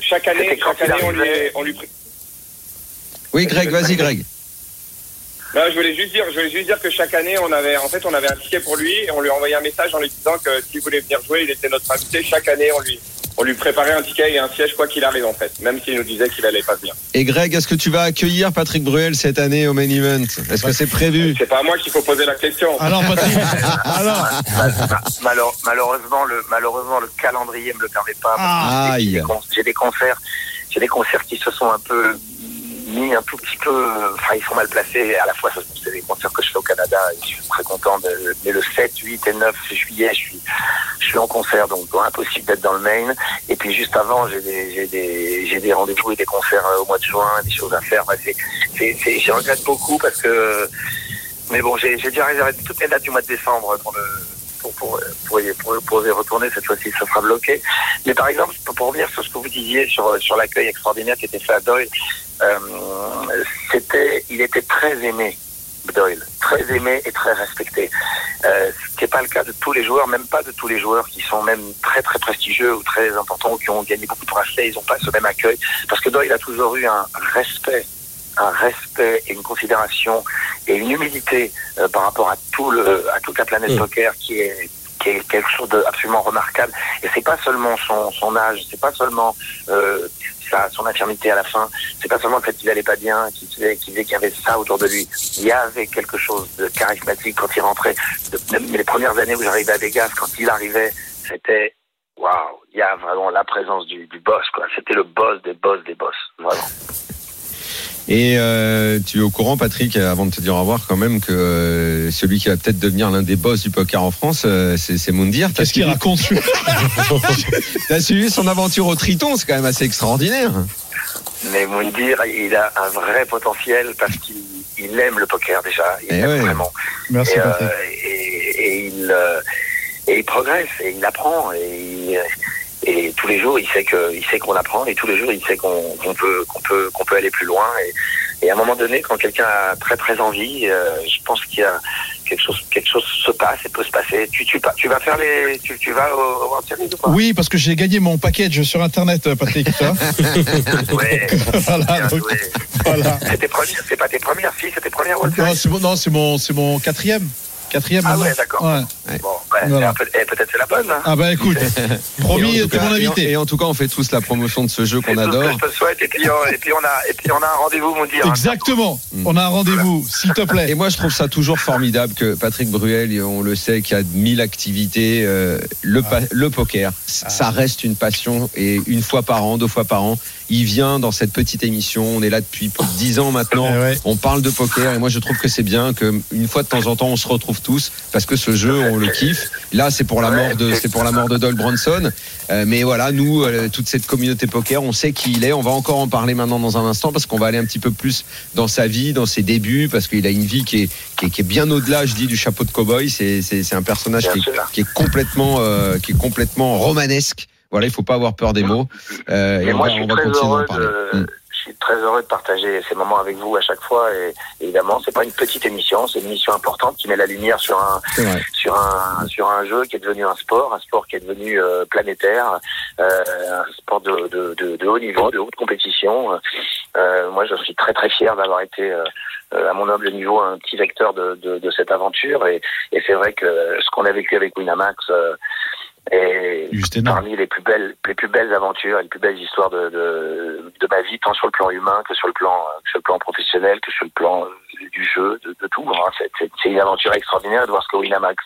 S8: chaque année, chaque année, on lui, on lui,
S5: Oui, Greg, vas-y, Greg.
S8: Non, je voulais juste dire, je voulais juste dire que chaque année, on avait, en fait, on avait un ticket pour lui et on lui envoyait un message en lui disant que s'il voulait venir jouer, il était notre invité. Chaque année, on lui, on lui préparait un ticket et un siège quoi qu'il arrive en fait, même s'il nous disait qu'il allait pas venir.
S5: Et Greg, est-ce que tu vas accueillir Patrick Bruel cette année au main event? Est-ce que c'est prévu?
S8: C'est pas à moi qu'il faut poser la question.
S6: Alors, Patrick, [LAUGHS] [LAUGHS] alors,
S9: Ma- malheure- malheureusement, le, malheureusement, le calendrier me le permet pas.
S6: Ah.
S9: J'ai des concerts, j'ai des concerts qui se sont un peu un tout petit peu, euh, enfin ils sont mal placés. À la fois, ce- c'est des concerts que je fais au Canada je suis très content. Mais le 7, 8 et 9 juillet, je suis, je suis en concert, donc impossible d'être dans le main. Et puis juste avant, j'ai des, des, des rendez-vous et des concerts euh, au mois de juin, des choses à faire. Enfin, c'est, c'est, je regrette beaucoup parce que, mais bon, j'ai déjà réservé toutes les dates du mois de décembre pour le, pour, pour, pour, y- pour, y retourner. Cette fois-ci, ça sera bloqué. Mais par exemple, pour, pour revenir sur ce que vous disiez sur, sur l'accueil extraordinaire qui était fait à Doyle, euh, c'était, il était très aimé. Doyle, très aimé et très respecté. Euh, ce qui n'est pas le cas de tous les joueurs, même pas de tous les joueurs qui sont même très très prestigieux ou très importants ou qui ont gagné beaucoup de bracelets, ils n'ont pas ce même accueil. Parce que Doyle a toujours eu un respect, un respect et une considération et une humilité euh, par rapport à tout le, à toute la planète
S7: Mm.
S9: poker qui est qui est quelque chose d'absolument remarquable. Et c'est pas seulement son, son âge, c'est pas seulement euh, sa, son infirmité à la fin, c'est pas seulement le fait qu'il allait pas bien, qu'il disait qu'il y avait ça autour de lui. Il y avait quelque chose de charismatique quand il rentrait. De- les premières années où j'arrivais à Vegas, quand il arrivait, c'était waouh, il y a vraiment la présence du, du boss, quoi. C'était le boss des boss des boss, vraiment.
S5: Et euh, tu es au courant, Patrick, avant de te dire au revoir, quand même, que euh, celui qui va peut-être devenir l'un des boss du poker en France, euh, c'est c'est Moundir. T'as
S6: qu'est-ce qu'il raconte [LAUGHS]
S5: t'as suivi son aventure au Triton, c'est quand même assez extraordinaire.
S9: Mais Moundir, il a un vrai potentiel parce qu'il il aime le poker déjà. Il
S5: Eh
S9: aime
S5: ouais.
S9: vraiment.
S6: Merci,
S9: et, euh,
S6: Patrick.
S9: et, et il, euh, et il progresse et il apprend et, il- et les jours, il sait que, il sait qu'on apprend et tous les jours, il sait qu'on peut, qu'on peut, qu'on peut aller plus loin. Et, et à un moment donné, quand quelqu'un a très très envie, euh, je pense qu'il y a quelque chose, quelque chose se passe et peut se passer. Tu, tu, tu vas faire les, tu, tu vas au, au World Series ou pas
S6: Oui, parce que j'ai gagné mon package sur Internet, Patrick. tu vois. [LAUGHS]
S9: Ouais. [LAUGHS]
S6: voilà,
S9: Bien
S6: donc,
S9: joué.
S6: voilà.
S9: C'était première- c'est pas tes premières filles, c'était première World
S6: Non,
S9: Series.
S6: mon, non, c'est mon, c'est mon quatrième. Quatrième
S9: Ah ouais, d'accord.
S6: Ouais.
S9: Bon,
S6: Voilà.
S9: peu- eh, peut-être c'est la bonne. Hein.
S6: Ah bah écoute, [LAUGHS] promis, t'es mon
S5: et en-
S6: invité.
S5: Et en tout cas, on fait tous la promotion de ce jeu qu'on
S9: C'est tout ce que
S5: adore.
S9: je te souhaite. Et puis, on, et puis on a, et puis on a un rendez-vous, dire. hein.
S6: Exactement.
S5: Mm.
S6: On a un rendez-vous, s'il te plaît.
S5: Et moi, je trouve ça toujours formidable que Patrick Bruel, on le sait, qui a mille activités, euh, le, pa- le poker, c- ça reste une passion. Et une fois par an, deux fois par an, il vient dans cette petite émission. On est là depuis plus de dix ans maintenant.
S6: Eh ouais.
S5: On parle de poker et moi je trouve que c'est bien que une fois de temps en temps on se retrouve tous parce que ce jeu on le kiffe. Là c'est pour la mort de c'est pour la mort de Doyle Bronson. Euh, mais voilà nous euh, toute cette communauté poker on sait qui il est. On va encore en parler maintenant dans un instant parce qu'on va aller un petit peu plus dans sa vie, dans ses débuts parce qu'il a une vie qui est qui est, qui est bien au-delà je dis du chapeau de cowboy. C'est c'est c'est un personnage qui est, qui est complètement euh, qui est complètement romanesque. Voilà il faut pas avoir peur des mots. Euh,
S9: Et moi,
S5: va,
S9: je suis
S5: on va
S9: très
S5: continuer
S9: heureux de,
S5: Mm.
S9: je suis très heureux de partager ces moments avec vous à chaque fois. Et évidemment, c'est pas une petite émission, c'est une émission importante qui met la lumière sur un, sur un, sur un jeu qui est devenu un sport, un sport qui est devenu euh, planétaire, euh, un sport de, de, de, de haut niveau, de haute compétition. Euh, moi, je suis très très fier d'avoir été euh, à mon humble niveau un petit vecteur de, de, de cette aventure. Et, et c'est vrai que ce qu'on a vécu avec Winamax euh,
S6: Juste énorme.
S9: parmi les plus belles, les plus belles aventures, et les plus belles histoires de, de, de ma vie, tant sur le plan humain que sur le plan, que sur le plan professionnel, que sur le plan du jeu, de, de tout. hein. C'est- C'est c'est une aventure extraordinaire de voir ce que Winamax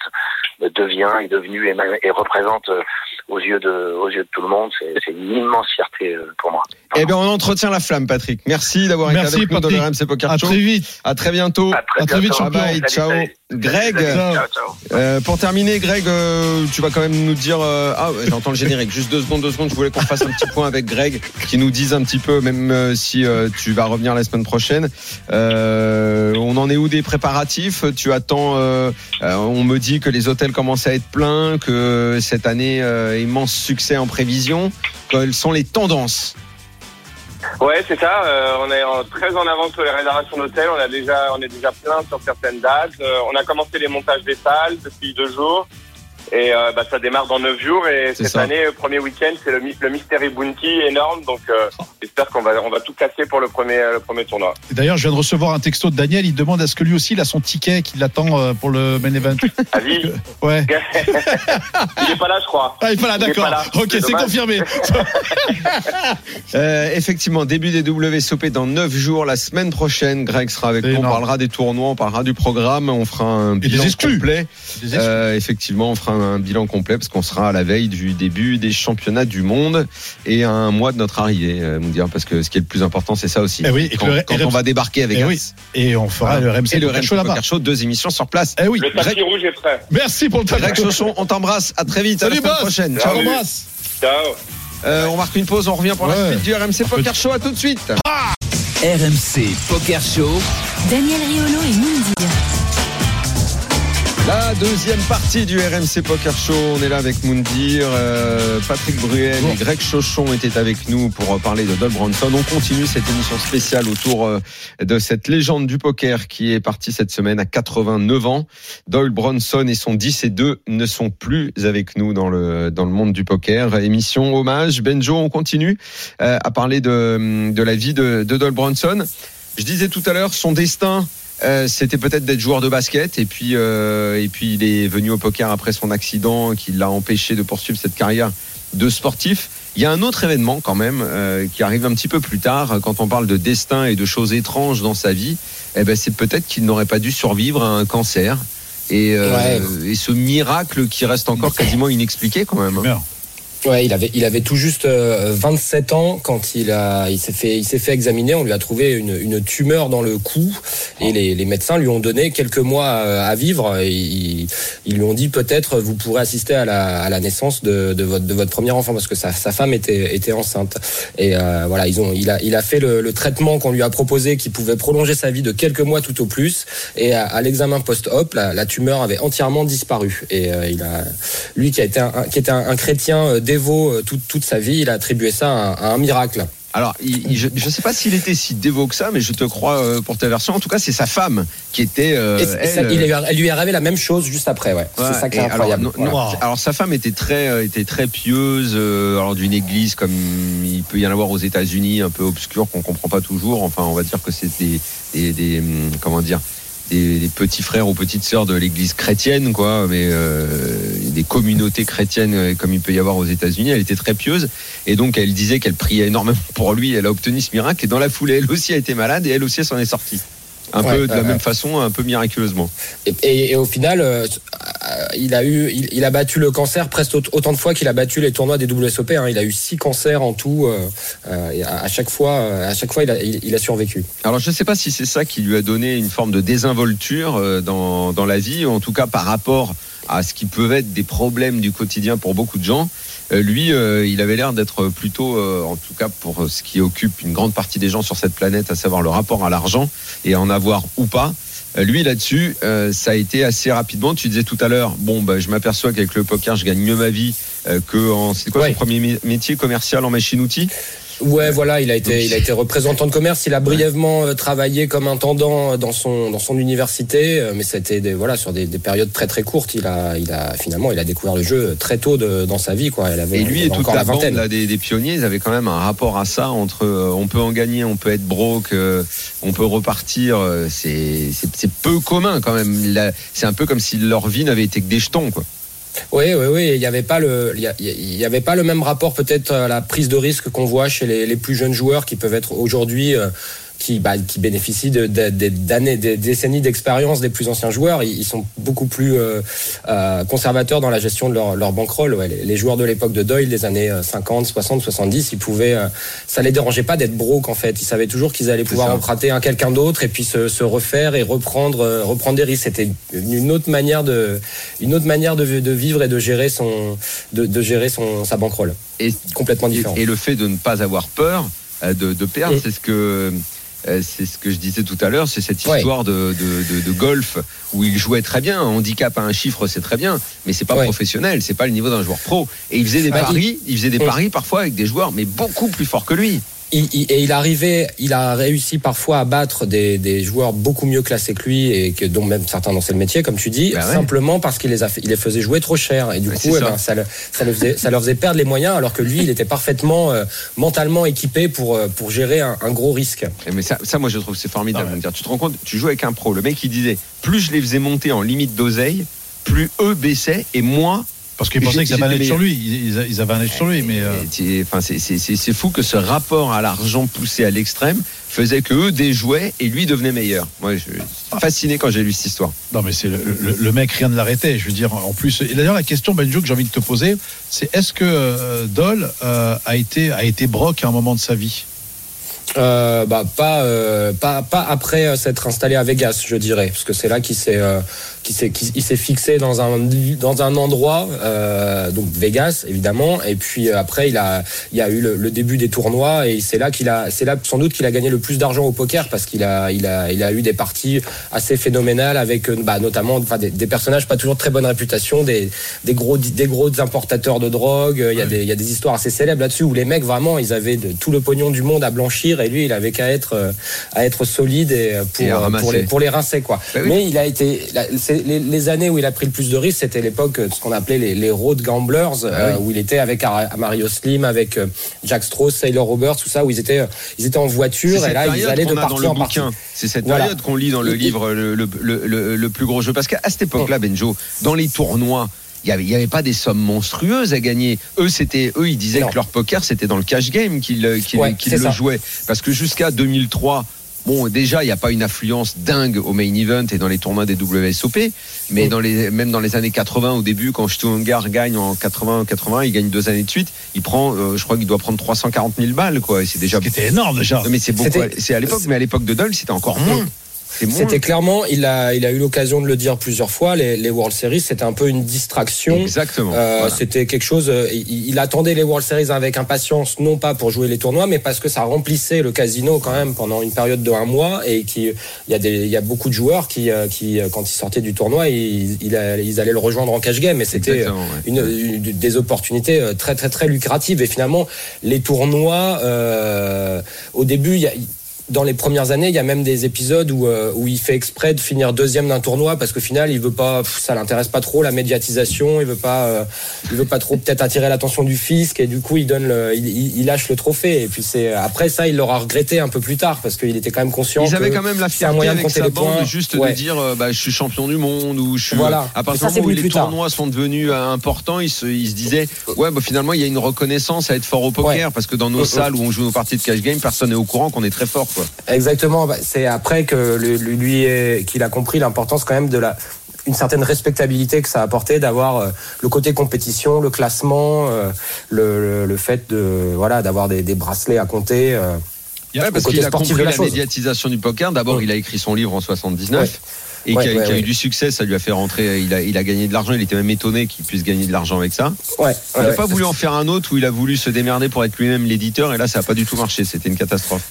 S9: devient, est devenu et, et représente euh, aux yeux de, aux yeux de tout le monde. C'est une immense fierté euh, pour moi.
S5: Eh bien, on entretient la flamme, Patrick. Merci d'avoir été
S6: Merci,
S5: avec nous dans le. RMC Poker
S6: À
S5: Show.
S6: très vite.
S5: À très bientôt.
S9: À très,
S6: À très vite,
S9: bientôt.
S6: champion.
S5: Bye,
S9: Salut,
S5: ciao.
S9: salut.
S5: Greg,
S6: Ciao.
S9: ciao,
S5: euh, pour terminer, Greg, euh, tu vas quand même nous dire. euh, ah, j'entends le générique. Juste deux secondes, deux secondes. Je voulais qu'on fasse un petit point avec Greg, qui nous dise un petit peu, même euh, si euh, tu vas revenir la semaine prochaine. Euh, on en est où des préparatifs? Tu attends. euh, euh, on me dit que les hôtels commencent à être pleins, que cette année immense succès en prévision. Quelles sont les tendances
S8: Ouais, c'est ça. euh, on est très en avance sur les réservations d'hôtels. On a déjà, on est déjà plein sur certaines dates. Euh, on a commencé les montages des salles depuis deux jours. Et euh, bah, ça démarre dans neuf jours. Et cette
S5: ça.
S8: année, le premier week-end, c'est le, le Mystery Bounty énorme. Donc, euh, j'espère qu'on va, on va tout casser pour le premier, le premier tournoi.
S6: D'ailleurs, je viens de recevoir un texto de Daniel. Il demande est-ce que lui aussi il a son ticket qui l'attend euh, pour le main event?
S8: Avis
S6: Ouais. [LAUGHS]
S8: Il est pas là, je crois.
S6: Ah, il est pas là, d'accord. Ok,
S8: C'est
S6: confirmé. [LAUGHS]
S5: Euh, effectivement, début des WSOP dans 9 jours. La semaine prochaine, Greg sera avec nous. On parlera des tournois, on parlera du programme, on fera un
S6: des
S5: bilan complet. Euh, effectivement, on fera un bilan complet parce qu'on sera à la veille du début des championnats du monde et à un mois de notre arrivée, euh, Moudir, parce que ce qui est le plus important, c'est ça aussi.
S6: Eh oui, et
S5: quand
S6: le
S5: quand
S6: RMC
S5: on va débarquer avec
S6: Eh oui. Et on fera le RMC
S5: et le
S6: Poker
S5: RMC
S6: Show
S5: Show, deux émissions sur place.
S6: Eh oui.
S8: Le tapis
S5: Greg-
S8: rouge est prêt.
S6: Merci pour le
S5: Greg
S6: tableau.
S5: Chauchon, on t'embrasse. À très vite. à
S6: Salut
S5: la semaine
S6: boss.
S5: prochaine. Ciao.
S8: Ciao.
S5: Euh, on marque une pause. On revient pour la suite du RMC Poker Show. À tout de suite.
S4: RMC Poker Show.
S3: Daniel Riolo et Moundir.
S5: La deuxième partie du RMC Poker Show, on est là avec Moundir, euh, Patrick Bruel et Greg Chauchon étaient avec nous pour parler de Doug Bronson. On continue cette émission spéciale autour euh, de cette légende du poker qui est partie cette semaine à 89 ans. Doyle Bronson et son 10 et 2 ne sont plus avec nous dans le, dans le monde du poker. Émission hommage. Benjo, on continue euh, à parler de, de la vie de, de Doyle Bronson. Je disais tout à l'heure, son destin, euh, c'était peut-être d'être joueur de basket et puis euh, et puis il est venu au poker après son accident qui l'a empêché de poursuivre cette carrière de sportif. Il y a un autre événement quand même euh, qui arrive un petit peu plus tard quand on parle de destin et de choses étranges dans sa vie. Eh ben c'est peut-être qu'il n'aurait pas dû survivre à un cancer et, euh, et ce miracle qui reste encore quasiment inexpliqué quand même. hein.
S7: Ouais, il avait, il avait tout juste euh, 27 ans quand il a, il s'est fait, il s'est fait examiner. On lui a trouvé une, une tumeur dans le cou et les, les médecins lui ont donné quelques mois euh, à vivre. Ils, lui ont dit peut-être vous pourrez assister à la, à la naissance de, de votre, de votre premier enfant parce que sa, sa femme était, était enceinte. Et euh, voilà, ils ont, il a, il a fait le, traitement qu'on lui a proposé qui pouvait prolonger sa vie de quelques mois tout au plus. Et à, l'examen post-op, la, tumeur avait entièrement disparu. Et euh, il a, lui qui a été qui était un, un chrétien euh, dévot euh, toute, toute sa vie, il a attribué ça à, à un miracle.
S5: Alors, il- il- je ne sais pas s'il était si dévot que ça, mais je te crois euh, pour ta version. En tout cas, c'est sa femme qui était. euh,
S7: Et ça-
S5: elle,
S7: il lui a- elle lui est arrivé la même chose juste après, ouais.
S5: Ouais,
S7: c'est ça qui est incroyable.
S5: Alors, non-
S7: Voilà.
S5: non, alors, sa femme était très, euh, était très pieuse, alors d'une église comme il peut y en avoir aux États-Unis, un peu obscure qu'on comprend pas toujours. Enfin, on va dire que c'est des, des, des, hum, comment dire, des, petits frères ou petites sœurs de l'église chrétienne, quoi, mais euh, des communautés chrétiennes euh, comme il peut y avoir aux États-Unis. Elle était très pieuse et donc elle disait qu'elle priait énormément pour lui. Elle a obtenu ce miracle et dans la foulée, elle aussi a été malade et elle aussi s'en est sortie. Un
S7: Ouais,
S5: peu de la même façon, un peu miraculeusement.
S7: Et, et- et au final, euh, il a eu, il, il a battu le cancer presque aut- autant de fois qu'il a battu les tournois des WSOP. hein. Il a eu six cancers en tout. euh, euh, et à, à chaque fois, à chaque fois, il a, il, il a survécu.
S5: Alors je ne sais pas si c'est ça qui lui a donné une forme de désinvolture dans, dans la vie, ou en tout cas par rapport à ce qui peuvent être des problèmes du quotidien pour beaucoup de gens. Euh, lui, euh, il avait l'air d'être plutôt, euh, en tout cas pour ce qui occupe une grande partie des gens sur cette planète, à savoir le rapport à l'argent et en avoir ou pas. Lui là-dessus, euh, ça a été assez rapidement. Tu disais tout à l'heure, bon, bah, je m'aperçois qu'avec le poker, je gagne mieux ma vie euh, que en. C'est quoi
S7: Ouais.
S5: son premier mé- métier commercial en machine-outil?
S7: Ouais, voilà, il a été, il a été représentant de commerce. Il a brièvement euh, travaillé comme intendant dans son dans son université, euh, mais c'était des voilà sur des, des périodes très très courtes. Il a il a finalement il a découvert le jeu très tôt de- dans sa vie quoi. Il avait,
S5: Et lui et toute la
S7: la
S5: bande
S7: vingtaine.
S5: là, des, des pionniers, ils avaient quand même un rapport à ça entre euh, on peut en gagner, on peut être broke, euh, on peut repartir. euh, c'est peu commun quand même. C'est un peu comme si leur vie n'avait été que des jetons quoi.
S7: Oui, oui, oui. Il n'y avait pas le, il y avait pas le même rapport peut-être à la prise de risque qu'on voit chez les, les plus jeunes joueurs qui peuvent être aujourd'hui. euh, qui, bah, qui bénéficient de- de- de- d'années, des décennies d'expérience des plus anciens joueurs. Ils, ils sont beaucoup plus euh, euh, conservateurs dans la gestion de leur, leur bankroll. Ouais, les, les joueurs de l'époque de Doyle, des années euh, 50, 60, 70, ils pouvaient, euh, ça les dérangeait pas d'être broke en fait. Ils savaient toujours qu'ils allaient pouvoir emprunter à quelqu'un d'autre et puis se, se refaire et reprendre, reprendre des risques. C'était une autre manière de, une autre manière de, de vivre et de gérer son, de, gérer son, sa bankroll.
S5: Et,
S7: Complètement différent.
S5: et le fait de ne pas avoir peur de, de perdre, c'est ce que c'est ce que je disais tout à l'heure, c'est cette
S7: Ouais.
S5: histoire de, de, de, de golf où il jouait très bien. Un handicap à un chiffre, c'est très bien, mais c'est pas
S7: Ouais.
S5: professionnel, c'est pas le niveau d'un joueur pro. Et il faisait des paris, il faisait des paris parfois avec des joueurs, mais beaucoup plus forts que lui.
S7: Il, il- et il arrivait, il a réussi parfois à battre des, des joueurs beaucoup mieux classés que lui et que dont même certains dans le métier, comme tu dis,
S5: Bah ouais.
S7: simplement parce qu'il les a, fait- il les faisait jouer trop cher et du coup, eh
S5: ça.
S7: ben, ça, le- ça, le faisait, ça leur faisait perdre les moyens, alors que lui, il était parfaitement euh, mentalement équipé pour euh, pour gérer un, un gros risque.
S5: Eh, Mais ça, ça, moi, je trouve que c'est formidable.
S6: Ah ouais.
S5: Tu te rends compte, tu joues avec un pro. Le mec, il disait, plus je les faisais monter en limite d'oseille, plus eux baissaient et moi.
S6: Parce qu'ils pensaient qu'ils avaient un edge sur lui. Ils, ils- ils avaient un edge sur lui, mais. euh,
S5: Enfin, c'est- fou que ce rapport à l'argent poussé à l'extrême faisait que eux déjouaient et lui devenait meilleur. Moi, je suis fasciné quand j'ai lu cette histoire.
S6: Non, mais c'est le, le- le mec, rien ne l'arrêtait. Je veux dire, en plus. Et d'ailleurs, la question, Benjo, que j'ai envie de te poser, c'est est-ce que euh, Doll euh, a été a été broc à un moment de sa vie?
S7: Euh, bah pas euh, pas pas après euh, s'être installé à Vegas, je dirais, parce que c'est là qu'il s'est euh, qu'il s'est il s'est fixé dans un dans un endroit euh, donc Vegas évidemment, et puis après il a il y a eu le, le début des tournois. Et c'est là qu'il a c'est là sans doute qu'il a gagné le plus d'argent au poker. Parce qu'il a il a il a eu des parties assez phénoménales avec bah, notamment enfin, des, des personnages pas toujours de très bonne réputation, des des gros des gros importateurs de drogue. Il y a des il y a des histoires assez célèbres là-dessus où les mecs vraiment ils avaient de, tout le pognon du monde à blanchir et lui il avait qu'à être euh, à être solide et euh, pour
S5: Et
S7: euh, pour les pour les rincer quoi.
S5: Bah oui.
S7: Mais il a été la- les, les années où il a pris le plus de risques, c'était l'époque de ce qu'on appelait les, les road gamblers
S5: Ah oui.
S7: où il était avec Ar- Mario Slim, avec Jack Strauss, Sailor Roberts, tout ça où ils étaient ils étaient en voiture et là ils allaient de partie en partie.
S5: C'est cette
S7: Voilà.
S5: période qu'on lit dans le livre le, le, le, le- le plus gros jeu. Parce qu'à cette époque-là, Benjo, dans les tournois, il y avait, pas des sommes monstrueuses à gagner. Eux, c'était, eux, ils disaient
S7: Non.
S5: que leur poker, c'était dans le cash game qu'ils
S7: Ouais, c'est
S5: le
S7: ça.
S5: jouaient. Parce que jusqu'à 2003, bon, déjà, il n'y a pas une affluence dingue au main event et dans les tournois des WSOP. Mais
S7: Mm.
S5: dans les, même dans les années 80, au début, quand Stuttgart gagne en 80-80, il gagne deux années de suite, il prend, euh, je crois qu'il doit prendre 340 000 balles, quoi. Et c'est déjà
S6: Ce qui était énorme déjà.
S5: mais c'est beaucoup.
S7: C'était-
S5: C'est à l'époque, mais à l'époque de Dole, c'était encore moins.
S7: C'était clairement, il a, il a eu l'occasion de le dire plusieurs fois, les, les World Series, c'était un peu une distraction.
S5: Exactement.
S7: Euh,
S5: Voilà.
S7: C'était quelque chose. euh, il, il attendait les World Series avec impatience, non pas pour jouer les tournois, mais parce que ça remplissait le casino quand même pendant une période de un mois et qui, il y a des, il y a beaucoup de joueurs qui, euh, qui, quand ils sortaient du tournoi, ils, ils, allaient le rejoindre en cash game et c'était
S5: ouais.
S7: une, une- des opportunités très très très lucratives et finalement les tournois euh, au début il y a dans les premières années, il y a même des épisodes où, euh, où il fait exprès de finir deuxième d'un tournoi parce qu'au final, il veut pas, pff, ça l'intéresse pas trop la médiatisation, il veut pas, euh, il veut pas trop peut-être attirer l'attention du fisc et du coup, il donne, le, il, lâche le trophée. Et puis c'est après ça, il l'aura regretté un peu plus tard parce qu'il était quand même conscient.
S5: Ils avaient quand même la fierté
S7: moyen de
S5: avec
S7: compter
S5: sa bande juste
S7: Ouais.
S5: de dire euh, bah, je suis champion du monde ou je suis
S7: Voilà.
S5: à partir du moment où les
S7: tard.
S5: tournois sont devenus importants ils se, ils se disaient ouais bah, finalement il y a une reconnaissance à être fort au poker
S7: Ouais.
S5: parce que dans nos salles où on joue nos parties de cash game personne n'est au courant qu'on est très fort quoi
S7: Exactement. Bah, C'est après que lui, qu'il a compris l'importance quand même de la une certaine respectabilité que ça a apporté d'avoir euh, le côté compétition, le classement, euh, le, le, fait de voilà d'avoir des, des bracelets à compter. euh.
S6: Il y a-
S5: Ouais, parce
S7: côté
S5: qu'il a compris
S7: la
S5: la, médiatisation du poker d'abord
S7: Ouais.
S5: il a écrit son livre en 79 et
S7: Ouais,
S5: qui, a,
S7: ouais,
S5: qui a eu du succès ça lui a fait rentrer il a, il a gagné de l'argent il était même étonné qu'il puisse gagner de l'argent avec ça il n'a pas voulu en faire un autre où il a voulu se démerder pour être lui-même l'éditeur et là ça n'a pas du tout marché c'était une catastrophe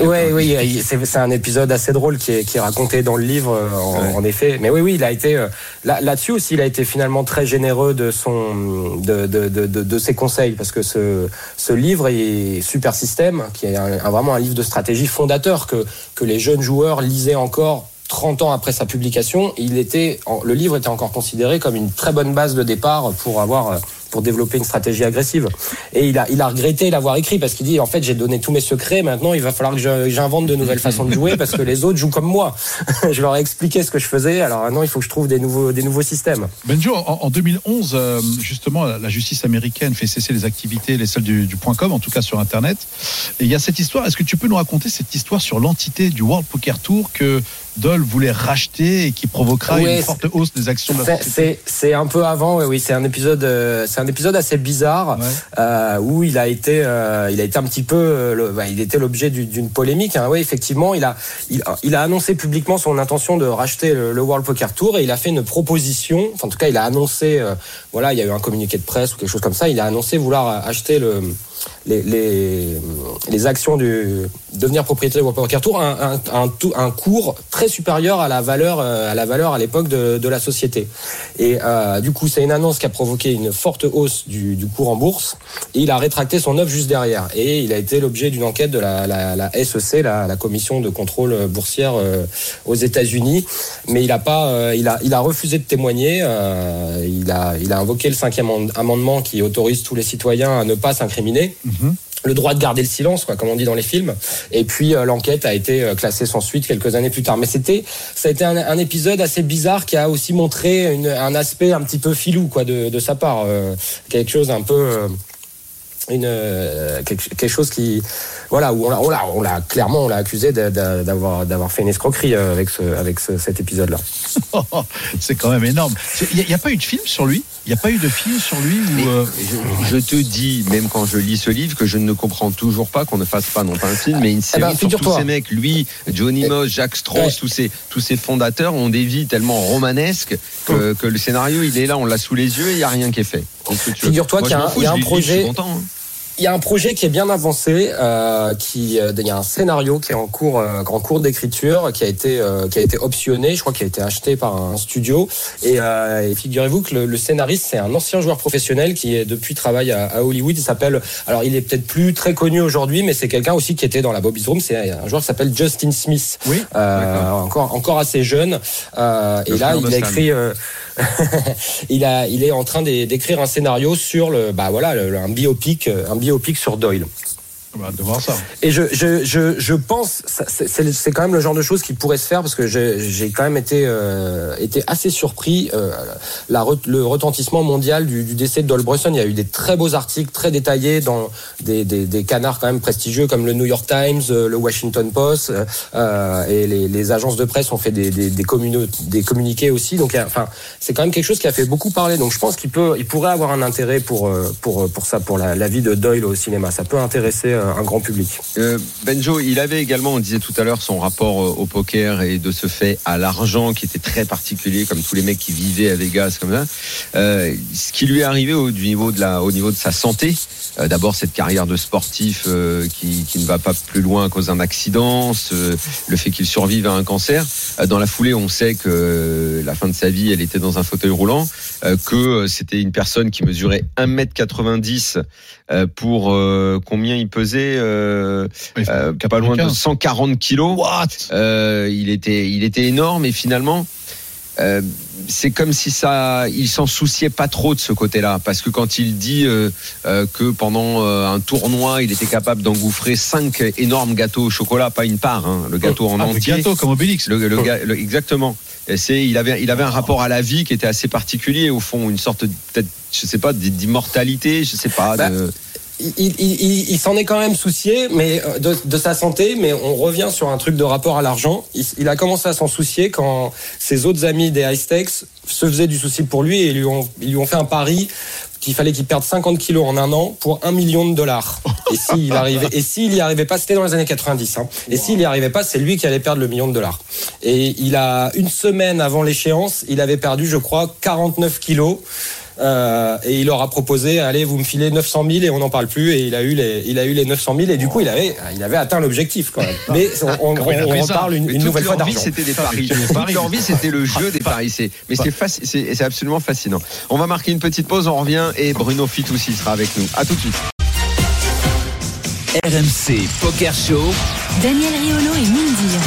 S7: Oui, oui, il- c'est un épisode assez drôle qui est, qui est raconté dans le livre, euh, en,
S5: Ouais.
S7: en effet. Mais oui, oui, il a été euh, là- là-dessus aussi, il a été finalement très généreux de son de, de, de, de- ses conseils parce que ce, ce livre est Super System, qui est un- un- vraiment un livre de stratégie fondateur que que les jeunes joueurs lisaient encore. 30 ans après sa publication, il était, le livre était encore considéré comme une très bonne base de départ pour avoir, euh, pour développer une stratégie agressive. Et il a, il a regretté l'avoir écrit parce qu'il dit en fait j'ai donné tous mes secrets. Maintenant il va falloir que j'invente de nouvelles façons de jouer parce que les autres jouent comme moi. [LAUGHS] je leur ai expliqué ce que je faisais. Alors maintenant il faut que je trouve des nouveaux, des nouveaux systèmes.
S6: Benjo, en, en 2011, euh, justement, la justice américaine fait cesser les activités, les celles du, du point .com, en tout cas sur Internet. Et il y a cette histoire. Est-ce que tu peux nous raconter cette histoire sur l'entité du World Poker Tour que Dole voulait racheter et qui provoquera une forte hausse des actions de la
S7: C'est-
S6: société
S7: C'est un peu avant, oui, oui. C'est un épisode, euh, c'est un épisode assez bizarre
S6: Ouais.
S7: euh, où il a été, euh, il a été un petit peu, le- bah, il était l'objet du- d'une polémique. Hein. Oui, effectivement, il a, il, a- il a annoncé publiquement son intention de racheter le, le World Poker Tour et il a fait une proposition. Enfin, en tout cas, il a annoncé, voilà, il y a eu un communiqué de presse ou quelque chose comme ça. Il a annoncé vouloir acheter le les, les, actions du devenir propriétaire du World Poker Tour un, un, un, un cours très supérieur à la valeur euh, à la valeur à l'époque de, de la société. Et euh, du coup, c'est une annonce qui a provoqué une forte hausse du, du cours en bourse. Et il a rétracté son offre juste derrière. Et il a été l'objet d'une enquête de la, SEC, la, commission de contrôle boursière euh, aux États-Unis. Mais il a pas, il a, il a refusé de témoigner. il a, il a invoqué le cinquième amend- amendement qui autorise tous les citoyens à ne pas s'incriminer
S6: Mhm.
S7: le droit de garder le silence, quoi, comme on dit dans les films. Et puis euh, l'enquête a été euh, classée sans suite quelques années plus tard. Mais c'était, ça a été un, un épisode assez bizarre qui a aussi montré une- un aspect un petit peu filou, quoi, de, de sa part, euh, quelque chose un peu. euh, une euh, quelque, chose qui voilà où on l'a on l'a clairement on l'a accusé d'a- d'a- d'avoir d'avoir fait une escroquerie avec ce avec ce- cet épisode là [LAUGHS]
S6: C'est quand même énorme. Il n'y a, pas eu de film sur lui? Il n'y a pas eu de film sur lui où, euh,
S5: je, je te dis, même quand je lis ce livre, que je ne comprends toujours pas qu'on ne fasse pas non pas un film, mais une série
S7: ben,
S5: sur tous ces mecs. Lui, Johnny
S7: Eh,
S5: Moss, Jacques Strauss,
S7: ouais.
S5: tous ces tous ces fondateurs ont des vies tellement romanesques que, que le scénario, il est là, on l'a sous les yeux et il n'y a rien qui est fait.
S7: Figure-toi
S5: Moi,
S7: qu'il y a un-
S5: fous,
S7: y a projet-
S5: content, hein.
S7: Il y a un projet qui est bien avancé, euh, qui euh, il y a un scénario qui est en cours, euh, en cours d'écriture, qui a été euh, qui a été optionné, je crois qu'il a été acheté par un studio. Et, euh, et figurez-vous que le, le scénariste c'est un ancien joueur professionnel qui est depuis travaille à, à Hollywood. Il s'appelle, alors il est peut-être plus très connu aujourd'hui, mais c'est quelqu'un aussi qui était dans la Bobby's Room. C'est un joueur qui s'appelle Justin Smith,
S6: Oui,
S7: euh, encore encore assez jeune. Euh, et là il a écrit. euh, [LAUGHS] il a, il est en train d'é- d'écrire un scénario sur le, bah voilà, le- un biopic, un biopic sur Doyle.
S6: On va devoir ça.
S7: Et je, je, je, je pense, c'est- quand même le genre de choses qui pourrait se faire parce que j'ai quand même été, euh, été assez surpris. Euh, la, le retentissement mondial du, décès de Doyle Brunson, il y a eu des très beaux articles très détaillés dans des, des, des canards quand même prestigieux comme le New York Times, euh, le Washington Post, et les, agences de presse ont fait des, des, des, des communiqués aussi. Donc, enfin, c'est quand même quelque chose qui a fait beaucoup parler. Donc, je pense qu'il il pourrait avoir un intérêt pour, pour, pour ça, pour la, vie de Doyle au cinéma. Ça peut intéresser un grand public.
S5: Euh, Benjo, il avait également, on disait tout à l'heure, son rapport euh, au poker et de ce fait à l'argent qui était très particulier, comme tous les mecs qui vivaient à Vegas, comme ça. Euh, ce qui lui est arrivé au, niveau de sa santé, d'abord cette carrière de sportif qui, ne va pas plus loin à cause d'un accident, ce- le fait qu'il survive à un cancer. Dans la foulée, on sait que la fin de sa vie, elle était dans un fauteuil roulant, que c'était une personne qui mesurait 1m90 euh, pour combien il pesait euh, euh, pas loin de
S6: 95.
S5: 140 kilos.
S6: What?
S5: Euh, il était, il était énorme et finalement, euh, c'est comme si ça, il s'en souciait pas trop de ce côté-là, parce que quand il dit euh, euh, que pendant euh, un tournoi, il était capable d'engouffrer cinq énormes gâteaux au chocolat, pas une part, hein, le gâteau en
S6: Ah, le
S5: entier.
S6: gâteau comme Obélix.
S5: Le, le le- exactement. Et C'est, il avait, il avait un rapport à la vie qui était assez particulier au fond, une sorte peut-être, je sais pas, d'immortalité, je sais pas.
S7: Bah,
S5: de-
S7: il, il- il- il s'en est quand même soucié mais euh, de, de sa santé, mais on revient sur un truc de rapport à l'argent. Il, a commencé à s'en soucier quand ses autres amis des high stakes se faisaient du souci pour lui et lui ont, ils lui ont fait un pari qu'il fallait qu'il perde 50 kilos en un an pour un million de dollars. Et s'il arrivait, et s'il y arrivait pas, c'était dans les années 90. Hein, et s'il y arrivait pas, c'est lui qui allait perdre le million de dollars. Et il a une semaine avant l'échéance, il avait perdu, je crois, 49 kilos. Euh, et il leur a proposé, allez, vous me filez 900 000 et on n'en parle plus. Et il a eu les, il a eu les 900 000 et du coup, il avait, il avait atteint l'objectif quand même. Mais on, on, on
S6: ça
S7: reparle une, nouvelle fois d'argent.
S5: c'était des paris.
S6: des
S5: Toute
S6: paris.
S5: leur vie, c'était le jeu des paris. C'est- Mais c'est faci- c'est c'est absolument fascinant. On va marquer une petite pause, on revient et Bruno Fitoussi sera avec nous. À tout de suite.
S4: RMC Poker Show.
S10: Daniel Riolo et Mindir.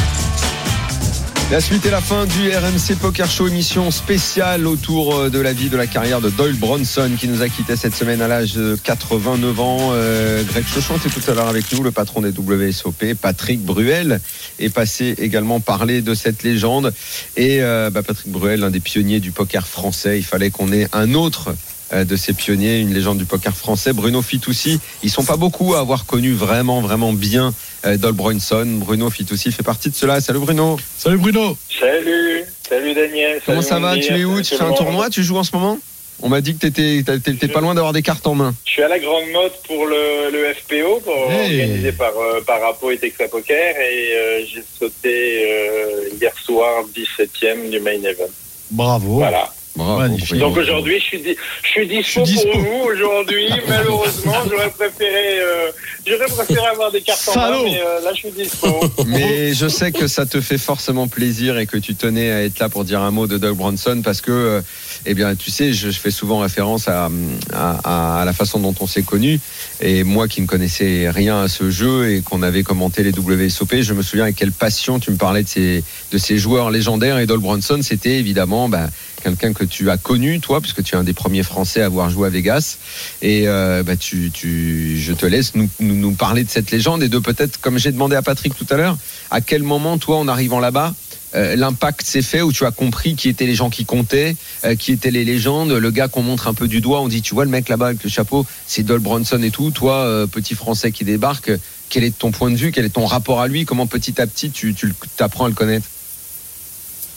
S5: La suite et la fin du RMC Poker Show, émission spéciale autour euh, de la vie, de la carrière de Doyle Bronson qui nous a quitté cette semaine à l'âge de 89 ans. Euh, Greg Chauchon était tout à l'heure avec nous, le patron des WSOP. Patrick Bruel est passé également parler de cette légende. Et euh, bah, Patrick Bruel, l'un des pionniers du poker français, il fallait qu'on ait un autre de ces pionniers, une légende du poker français, Bruno Fitoussi. Ils sont pas beaucoup à avoir connu vraiment, vraiment bien euh, Bronson. Bruno Fitoussi fait partie de cela. Salut Bruno.
S6: Salut Bruno.
S11: Salut, salut Daniel.
S5: Comment
S11: salut
S5: ça va? Tu es où?
S11: Salut
S5: Tu fais un tournoi? Tu joues en ce moment? On m'a dit que t'étais pas loin d'avoir des cartes en main.
S11: Je suis à la grande mode pour le, le FPO, pour-
S6: Hey.
S11: organisé par, euh, par Apo et Texas Poker, et euh, j'ai sauté euh, hier soir 17e du main event.
S6: Bravo.
S11: Voilà.
S5: Bravo.
S6: Magnifique.
S5: Bruno.
S11: Donc aujourd'hui, je suis, di- je suis dispo,
S6: Je suis dispo.
S11: pour vous. Aujourd'hui, [LAUGHS] malheureusement, j'aurais préféré, euh, j'aurais préféré avoir des cartes en main, mais euh, là, je suis dispo. [LAUGHS]
S5: Mais je sais que ça te fait forcément plaisir et que tu tenais à être là pour dire un mot de Doug Bronson parce que, euh, eh bien, tu sais, je, je fais souvent référence à, à, à la façon dont on s'est connus. Et moi qui ne connaissais rien à ce jeu et qu'on avait commenté les WSOP, je me souviens avec quelle passion tu me parlais de ces, de ces joueurs légendaires. Et Doug Bronson, c'était évidemment bah, quelqu'un que tu as connu, toi, puisque tu es un des premiers Français à avoir joué à Vegas. Et euh, bah, je te laisse nous, parler de cette légende et de peut-être, comme j'ai demandé à Patrick tout à l'heure, à quel moment, toi, en arrivant là-bas, euh, l'impact s'est fait où tu as compris qui étaient les gens qui comptaient, euh, qui étaient les légendes, le gars qu'on montre un peu du doigt, on dit tu vois le mec là-bas avec le chapeau, c'est Dol Bronson et tout, toi petit français qui débarque, quel est ton point de vue, quel est ton rapport à lui, comment petit à petit tu, tu apprends à le connaître?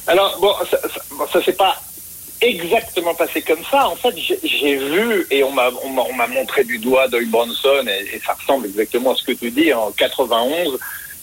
S11: Alors, bon, ça, ça, bon, ça s'est pas exactement passé comme ça. En fait, j'ai vu et on m'a on m'a- on m'a montré du doigt Doyle Bronson et, ça ressemble exactement à ce que tu dis. En 91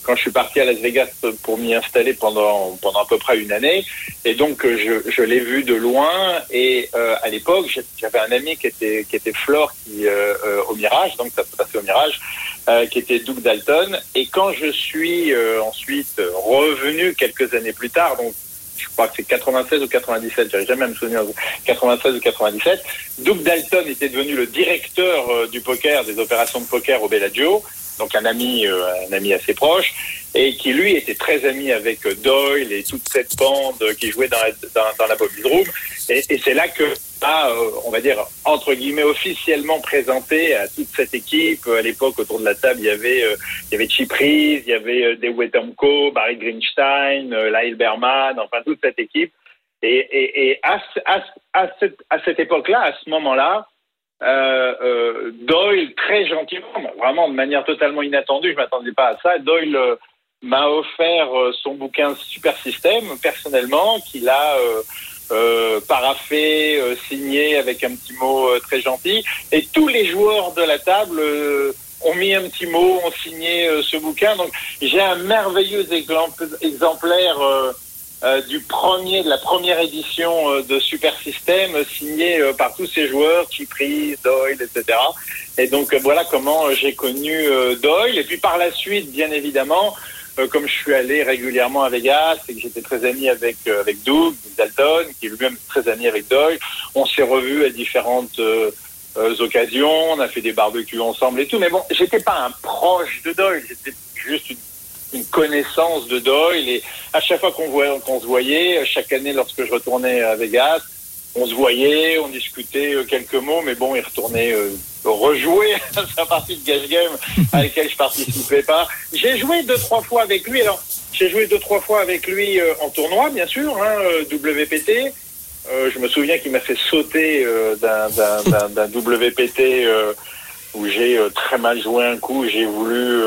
S11: quand je suis parti à Las Vegas pour m'y installer pendant pendant à peu près une année. Et donc je, je l'ai vu de loin et euh, à l'époque j'avais un ami qui était qui était Flore qui euh, euh, au Mirage donc ça s'est passé au Mirage euh, qui était Doug Dalton. Et quand je suis euh, ensuite revenu quelques années plus tard donc je crois que c'est 96 ou 97, j'arrive jamais à me souvenir, 96 ou 97. Doug Dalton était devenu le directeur euh, du poker, des opérations de poker au Bellagio, donc un ami, euh, un ami assez proche, et qui lui était très ami avec euh, Doyle et toute cette bande qui jouait dans la, dans, Bobby's Room. Et c'est là que euh, on va dire, entre guillemets, officiellement présenté à toute cette équipe. À l'époque, autour de la table, il y avait, euh, il y avait Chip Reeves, il y avait euh, Dewey Tomko, Barry Greenstein, Lyle Berman, enfin toute cette équipe. Et, à, à, ce- à cette, à cette époque-là, à ce moment-là, Doyle, très gentiment, vraiment de manière totalement inattendue, je m'attendais pas à ça, Doyle m'a offert son bouquin Super System, personnellement, qu'il a euh, paraffé, euh, signé avec un petit mot euh, très gentil. Et tous les joueurs de la table euh, ont mis un petit mot, ont signé ce bouquin. Donc j'ai un merveilleux exemplaire du premier, de la première édition de Super System, signé par tous ces joueurs, Chipri, Doyle, etc. Et donc voilà comment j'ai connu Doyle. Et puis par la suite, bien évidemment, comme je suis allé régulièrement à Vegas et que j'étais très ami avec euh, avec Doug Dalton, qui est lui-même très ami avec Doyle, on s'est revus à différentes euh, euh, occasions, on a fait des barbecues ensemble et tout. Mais bon, j'étais pas un proche de Doyle, j'étais juste une, une connaissance de Doyle. Et à chaque fois qu'on voyait- qu'on se voyait, chaque année lorsque je retournais à Vegas, on se voyait, on discutait euh, quelques mots, mais bon, il retournait euh, rejouer [LAUGHS] sa partie de Gash Game à laquelle je participais pas. J'ai joué deux trois fois avec lui. Alors, j'ai joué deux trois fois avec lui euh, en tournoi, bien sûr, hein, euh, WPT. Euh, je me souviens qu'il m'a fait sauter euh, d'un- WPT où j'ai très mal joué un coup. J'ai voulu,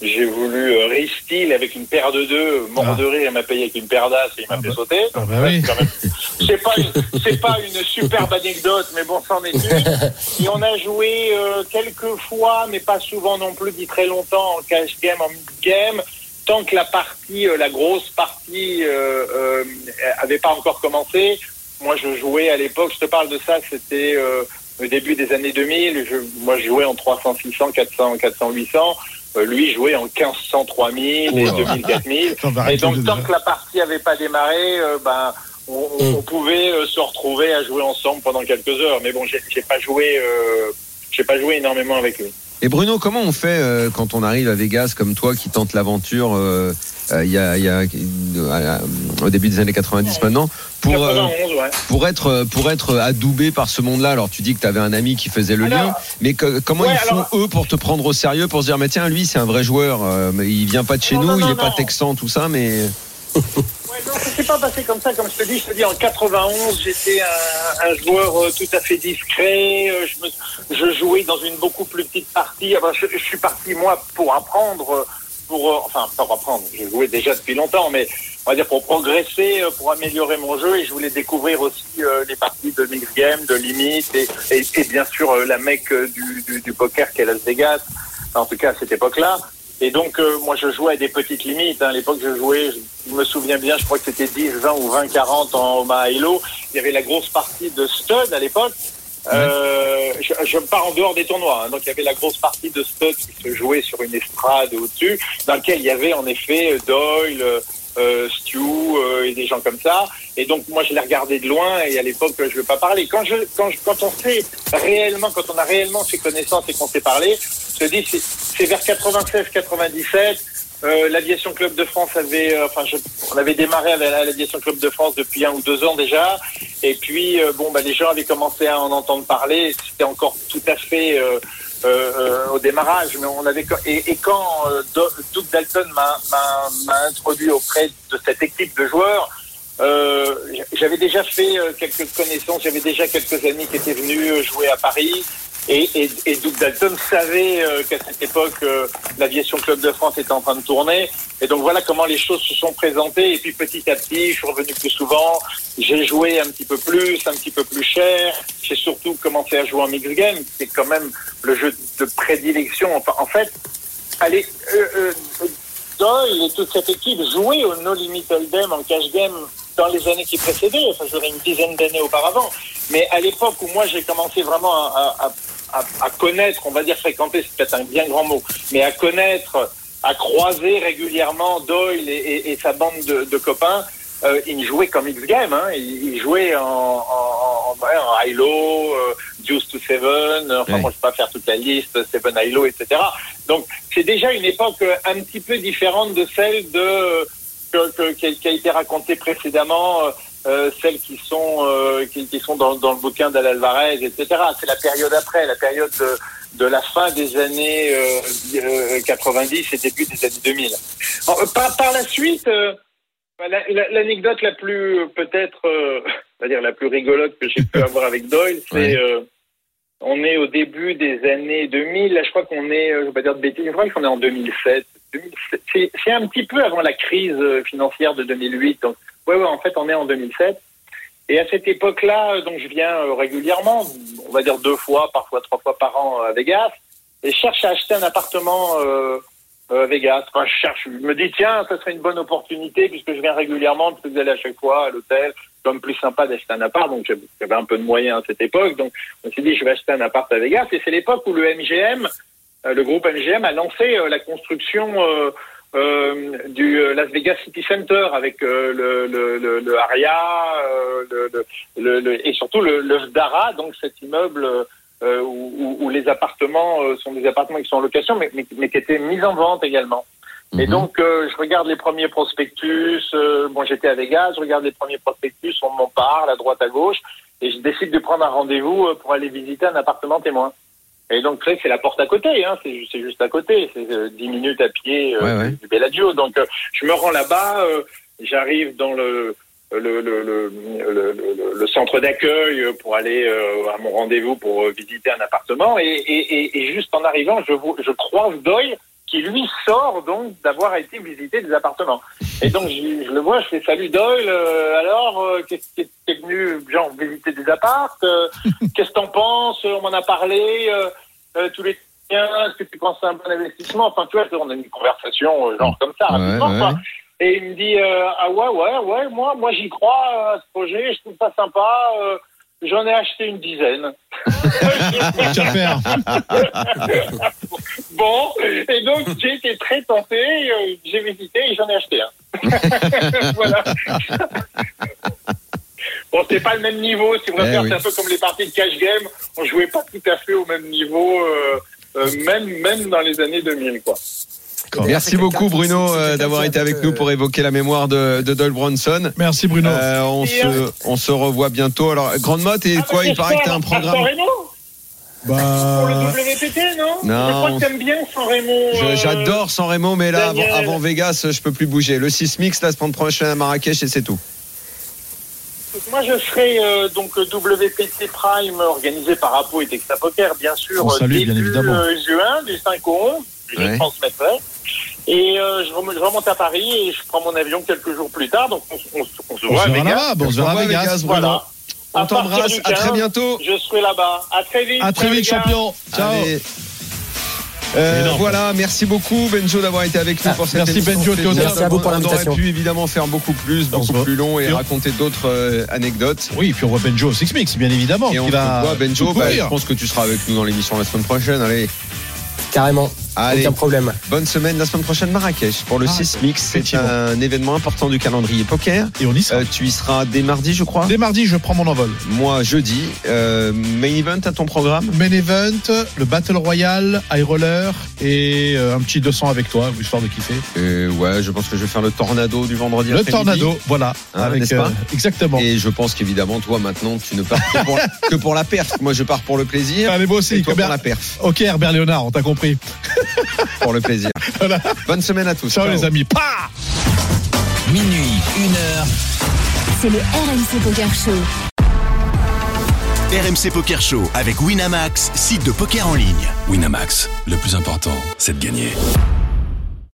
S11: j'ai voulu euh, re-steal avec une paire de deux, mort
S6: Ah.
S11: de rire, il m'a payé avec une paire d'as et il m'a
S6: Ah
S11: fait
S6: bah.
S11: sauter.
S6: Ah bah oui.
S11: C'est pas, une- c'est pas une superbe anecdote, mais bon, c'en est une. Et on a joué euh, quelques fois, mais pas souvent non plus, dit très longtemps en cash game, en mid game, tant que la partie, euh, la grosse partie, euh, euh, avait pas encore commencé. Moi, je jouais à l'époque, je te parle de ça, c'était euh, au début des années 2000. Je, moi, je jouais en 300, 600, 400, 400, 800. Euh, lui jouait en 1500, 3000 et
S6: Oh là.
S11: 2000, 4000.
S6: T'en vas
S11: Et donc, tant que la partie avait pas démarré, euh, ben, on, on- on pouvait euh, se retrouver à jouer ensemble pendant quelques heures. Mais bon, j'ai j'ai pas joué, euh, j'ai pas joué énormément avec lui.
S5: Et Bruno, comment on fait euh, quand on arrive à Vegas comme toi qui tente l'aventure euh, euh, il y a, il y a euh, au début des années 90 maintenant pour euh,
S11: 91, ouais.
S5: pour être euh, pour être adoubé par ce monde-là? Alors tu dis que tu avais un ami qui faisait le
S11: Alors-
S5: lien, mais que- comment
S11: Ouais,
S5: ils font
S11: alors-
S5: eux pour te prendre au sérieux, pour se dire mais tiens lui c'est un vrai joueur, euh, mais il vient pas de chez
S11: Non,
S5: nous,
S11: non,
S5: il
S11: non,
S5: est pas texan tout ça, mais
S11: Ouais, non, ça s'est pas passé comme ça, comme je te dis. Je te dis, en 91, j'étais un, joueur euh, tout à fait discret. euh, Je, jouais dans une beaucoup plus petite partie. Ben, je, suis parti, moi, pour apprendre, euh, pour, enfin, pour apprendre. Je jouais déjà depuis longtemps, mais on va dire pour progresser, pour améliorer mon jeu. Et je voulais découvrir aussi les parties de mix game, de limite, et, bien sûr la mec du, poker qu'est Las Vegas. En tout cas, à cette époque-là. Et donc, euh, moi, je jouais à des petites limites. hein. À l'époque, je jouais, je me souviens bien, je crois que c'était 10, 20 ou 20, 40 en Omaha Hilo. Il y avait la grosse partie de stud à l'époque. Euh, je, je pars en dehors des tournois. hein. Donc, il y avait la grosse partie de stud qui se jouait sur une estrade au-dessus, dans lequel il y avait en effet Doyle, euh, euh, Stu euh, et des gens comme ça. Et donc, moi, je les regardais de loin et à l'époque, je ne veux pas parler. Quand, je, quand, je- quand on sait réellement, quand on a réellement fait connaissance et qu'on s'est parlé, je te dis, c'est- vers 96-97. Euh, l'aviation club de France avait, euh, enfin, on avait démarré avec l'aviation club de France depuis un ou deux ans déjà, et puis euh, bon, bah, les gens avaient commencé à en entendre parler. C'était encore tout à fait au démarrage, mais on avait et, et quand Do- Doug Dalton m'a introduit auprès de cette équipe de joueurs. Euh, j'avais déjà fait euh, quelques connaissances, j'avais déjà quelques amis qui étaient venus euh, jouer à Paris. Et, et, et Doug Dalton savait qu'à cette époque, l'aviation club de France était en train de tourner. Et donc voilà comment les choses se sont présentées. Et puis petit à petit, je suis revenu plus souvent. J'ai joué un petit peu plus, un petit peu plus cher. J'ai surtout commencé à jouer en mix game. C'est quand même le jeu de prédilection. Enfin, en fait, allez, euh, Doyle et toute cette équipe jouaient au No Limit Hold'em en cash game dans les années qui précédaient, enfin je dirais une dizaine d'années auparavant. Mais à l'époque où moi j'ai commencé vraiment à, à, à, à connaître, on va dire fréquenter, c'est peut-être un bien grand mot, mais à connaître, à croiser régulièrement Doyle et, et, et sa bande de, de copains, euh, ils jouaient comme X-Game, hein. ils, ils jouaient en, en, en, en high-low, euh, to Seven, enfin
S5: Ouais.
S11: moi je peux pas faire toute la liste, Seven high-low, etc. Donc c'est déjà une époque euh, un petit peu différente de celle de que, que- qui, a, qui a été racontée précédemment, euh, euh, celles qui sont euh, qui, qui sont dans, dans le bouquin d'Al Alvarez, etc. C'est la période après, la période de, de la fin des années euh, euh, 90 et début des années 2000. Alors, euh, par, par la suite, la- la- l'anecdote la, plus peut-être, [LAUGHS] dire la plus rigolote que j'ai pu avoir avec Doyle, c'est on est au début des années 2000. Là, je crois qu'on est, euh, je vais pas dire de bêtises, je crois qu'on est en 2007. 2007. C'est un petit peu avant la crise euh, financière de 2008. Donc, ouais, ouais, en fait, on est en 2007. Et à cette époque-là, euh, donc je viens régulièrement, on va dire deux fois, parfois trois fois par an à Vegas. et je cherche à acheter un appartement euh, euh, Vegas. Enfin, je cherche, je me dis tiens, ça serait une bonne opportunité puisque je viens régulièrement, parce que vous allez à chaque fois à l'hôtel, comme plus sympa d'acheter un appart. Donc j'avais un peu de moyens à cette époque, donc me suis dit je vais acheter un appart à Vegas. Et c'est l'époque où le MGM, euh, le groupe MGM, a lancé euh, la construction. Euh, du Las Vegas City Center avec le, le, le, Aria le, et surtout le, le Vdara, donc cet immeuble où, les appartements sont des appartements qui sont en location, mais, mais qui étaient mis en vente également. Et
S5: Mhm.
S11: donc, euh, je regarde les premiers prospectus. euh, bon, j'étais à Vegas, je regarde les premiers prospectus, on m'en parle à droite, à gauche, et je décide de prendre un rendez-vous euh, pour aller visiter un appartement témoin. Et donc, c'est la porte à côté, hein, c'est juste à côté, c'est euh, 10 minutes à pied
S5: Ouais, ouais.
S11: du- Bellagio. Donc, je me rends là-bas, j'arrive dans le le, le, le, le, le- le- le centre d'accueil pour aller euh, à mon rendez-vous pour visiter un appartement et, et, et, et juste en arrivant je, je croise Doyle qui lui sort donc d'avoir été visiter des appartements et donc je, je le vois je fais salut Doyle euh, alors euh, qu'est-ce qui est venu genre visiter des appartes euh, qu'est-ce que t'en penses on m'en a parlé euh, euh, tous les tiens est-ce que tu penses que c'est un bon investissement? Enfin tu vois on a une conversation euh, genre comme ça rapidement
S5: ouais.
S11: quoi. Et il me dit euh, ah ouais ouais ouais moi moi j'y crois euh, à ce projet je trouve ça sympa euh, j'en ai acheté une dizaine. [LAUGHS] [LAUGHS] Bon et donc j'ai été très tenté euh, j'ai visité et j'en ai acheté un. [LAUGHS] Voilà. Bon c'est pas le même niveau si vous
S5: Eh
S11: préférez
S5: oui.
S11: c'est un peu comme les parties de cash game. On jouait pas tout à fait au même niveau euh, euh, même même dans les années 2000 quoi
S5: Merci beaucoup Bruno euh, d'avoir été avec nous pour évoquer la mémoire de, de Doyle Bronson.
S6: Merci Bruno.
S5: Euh, on,
S11: euh,
S5: se, on se revoit bientôt. Alors, Grande Motte, et
S11: Ah,
S5: quoi Il paraît que tu as un programme.
S11: Remo pour le
S6: Bah,
S11: WPT non,
S5: Non.
S11: je crois que t'aimes bien San Remo euh,
S5: J'adore San Remo, mais là, avant, Vegas, je peux plus bouger. Le Sismix, la semaine prochaine à Marrakech, et c'est tout.
S11: Moi, je serai euh, donc WPT Prime organisé par Apo et Texta Poker, bien sûr,
S6: On salue, bien
S11: début
S6: évidemment.
S11: euh, juin, du 5 au 11. Je
S5: Ouais.
S11: transmettrai. Et euh, je, rem- je remonte à Paris et je prends mon avion quelques jours plus tard. Donc, on, se voit à Vegas.
S6: on se verra à Vegas.
S11: Voilà.
S5: On t'embrasse, à très
S11: 15,
S5: bientôt.
S11: Je serai là-bas. À très vite.
S6: À très
S11: Ciao,
S6: vite, champion. Ciao.
S5: Allez. Euh,
S6: énorme.
S5: voilà, merci beaucoup Benjo d'avoir été avec nous
S6: Ah,
S5: pour cette
S6: merci,
S5: émission
S6: Benjo.
S7: Merci à vous pour
S5: On aurait
S7: l'invitation.
S5: pu évidemment faire beaucoup plus, beaucoup
S6: voit.
S5: plus long et
S6: Et on-
S5: raconter d'autres euh, anecdotes.
S6: Oui, puis on voit Benjo au Six Mix, bien évidemment.
S5: Et on
S6: va
S5: voit, Benjo, bah, je pense que tu seras avec nous dans l'émission la semaine prochaine. Allez,
S7: Carrément,
S5: allez.
S7: aucun problème.
S5: Bonne semaine la semaine prochaine Marrakech pour le
S6: Ah,
S5: 6 Mix. C'est un événement important du calendrier poker.
S6: Et on y sera.
S5: Euh, tu y seras dès mardi, je crois.
S6: Dès mardi, je prends mon envol.
S5: Moi, jeudi. Euh, main event à ton programme?
S6: Main event, le Battle Royale, High Roller et euh, un petit 200 avec toi, histoire de kiffer.
S5: Euh, Ouais, je pense que je vais faire le tornado du vendredi
S6: Le. Tornado, voilà.
S5: Hein,
S6: avec,
S5: n'est-ce pas?
S6: exactement.
S5: Et je pense qu'évidemment, toi, maintenant, tu ne pars que pour, [LAUGHS] que pour la perf. Moi, je pars pour le plaisir.
S6: Allez, moi
S5: Et
S6: aussi.
S5: toi,
S6: comme
S5: pour la perf.
S6: Ok, Herbert Léonard, on t'a compris. [LAUGHS]
S5: Pour le plaisir.
S6: Voilà.
S5: Bonne semaine à tous.
S6: Ciao,
S5: Ciao.
S6: les amis.
S4: Minuit, une heure.
S3: C'est le RMC Poker Show.
S1: RMC Poker Show avec Winamax, site de poker en ligne.
S2: Winamax, le plus important, c'est de gagner.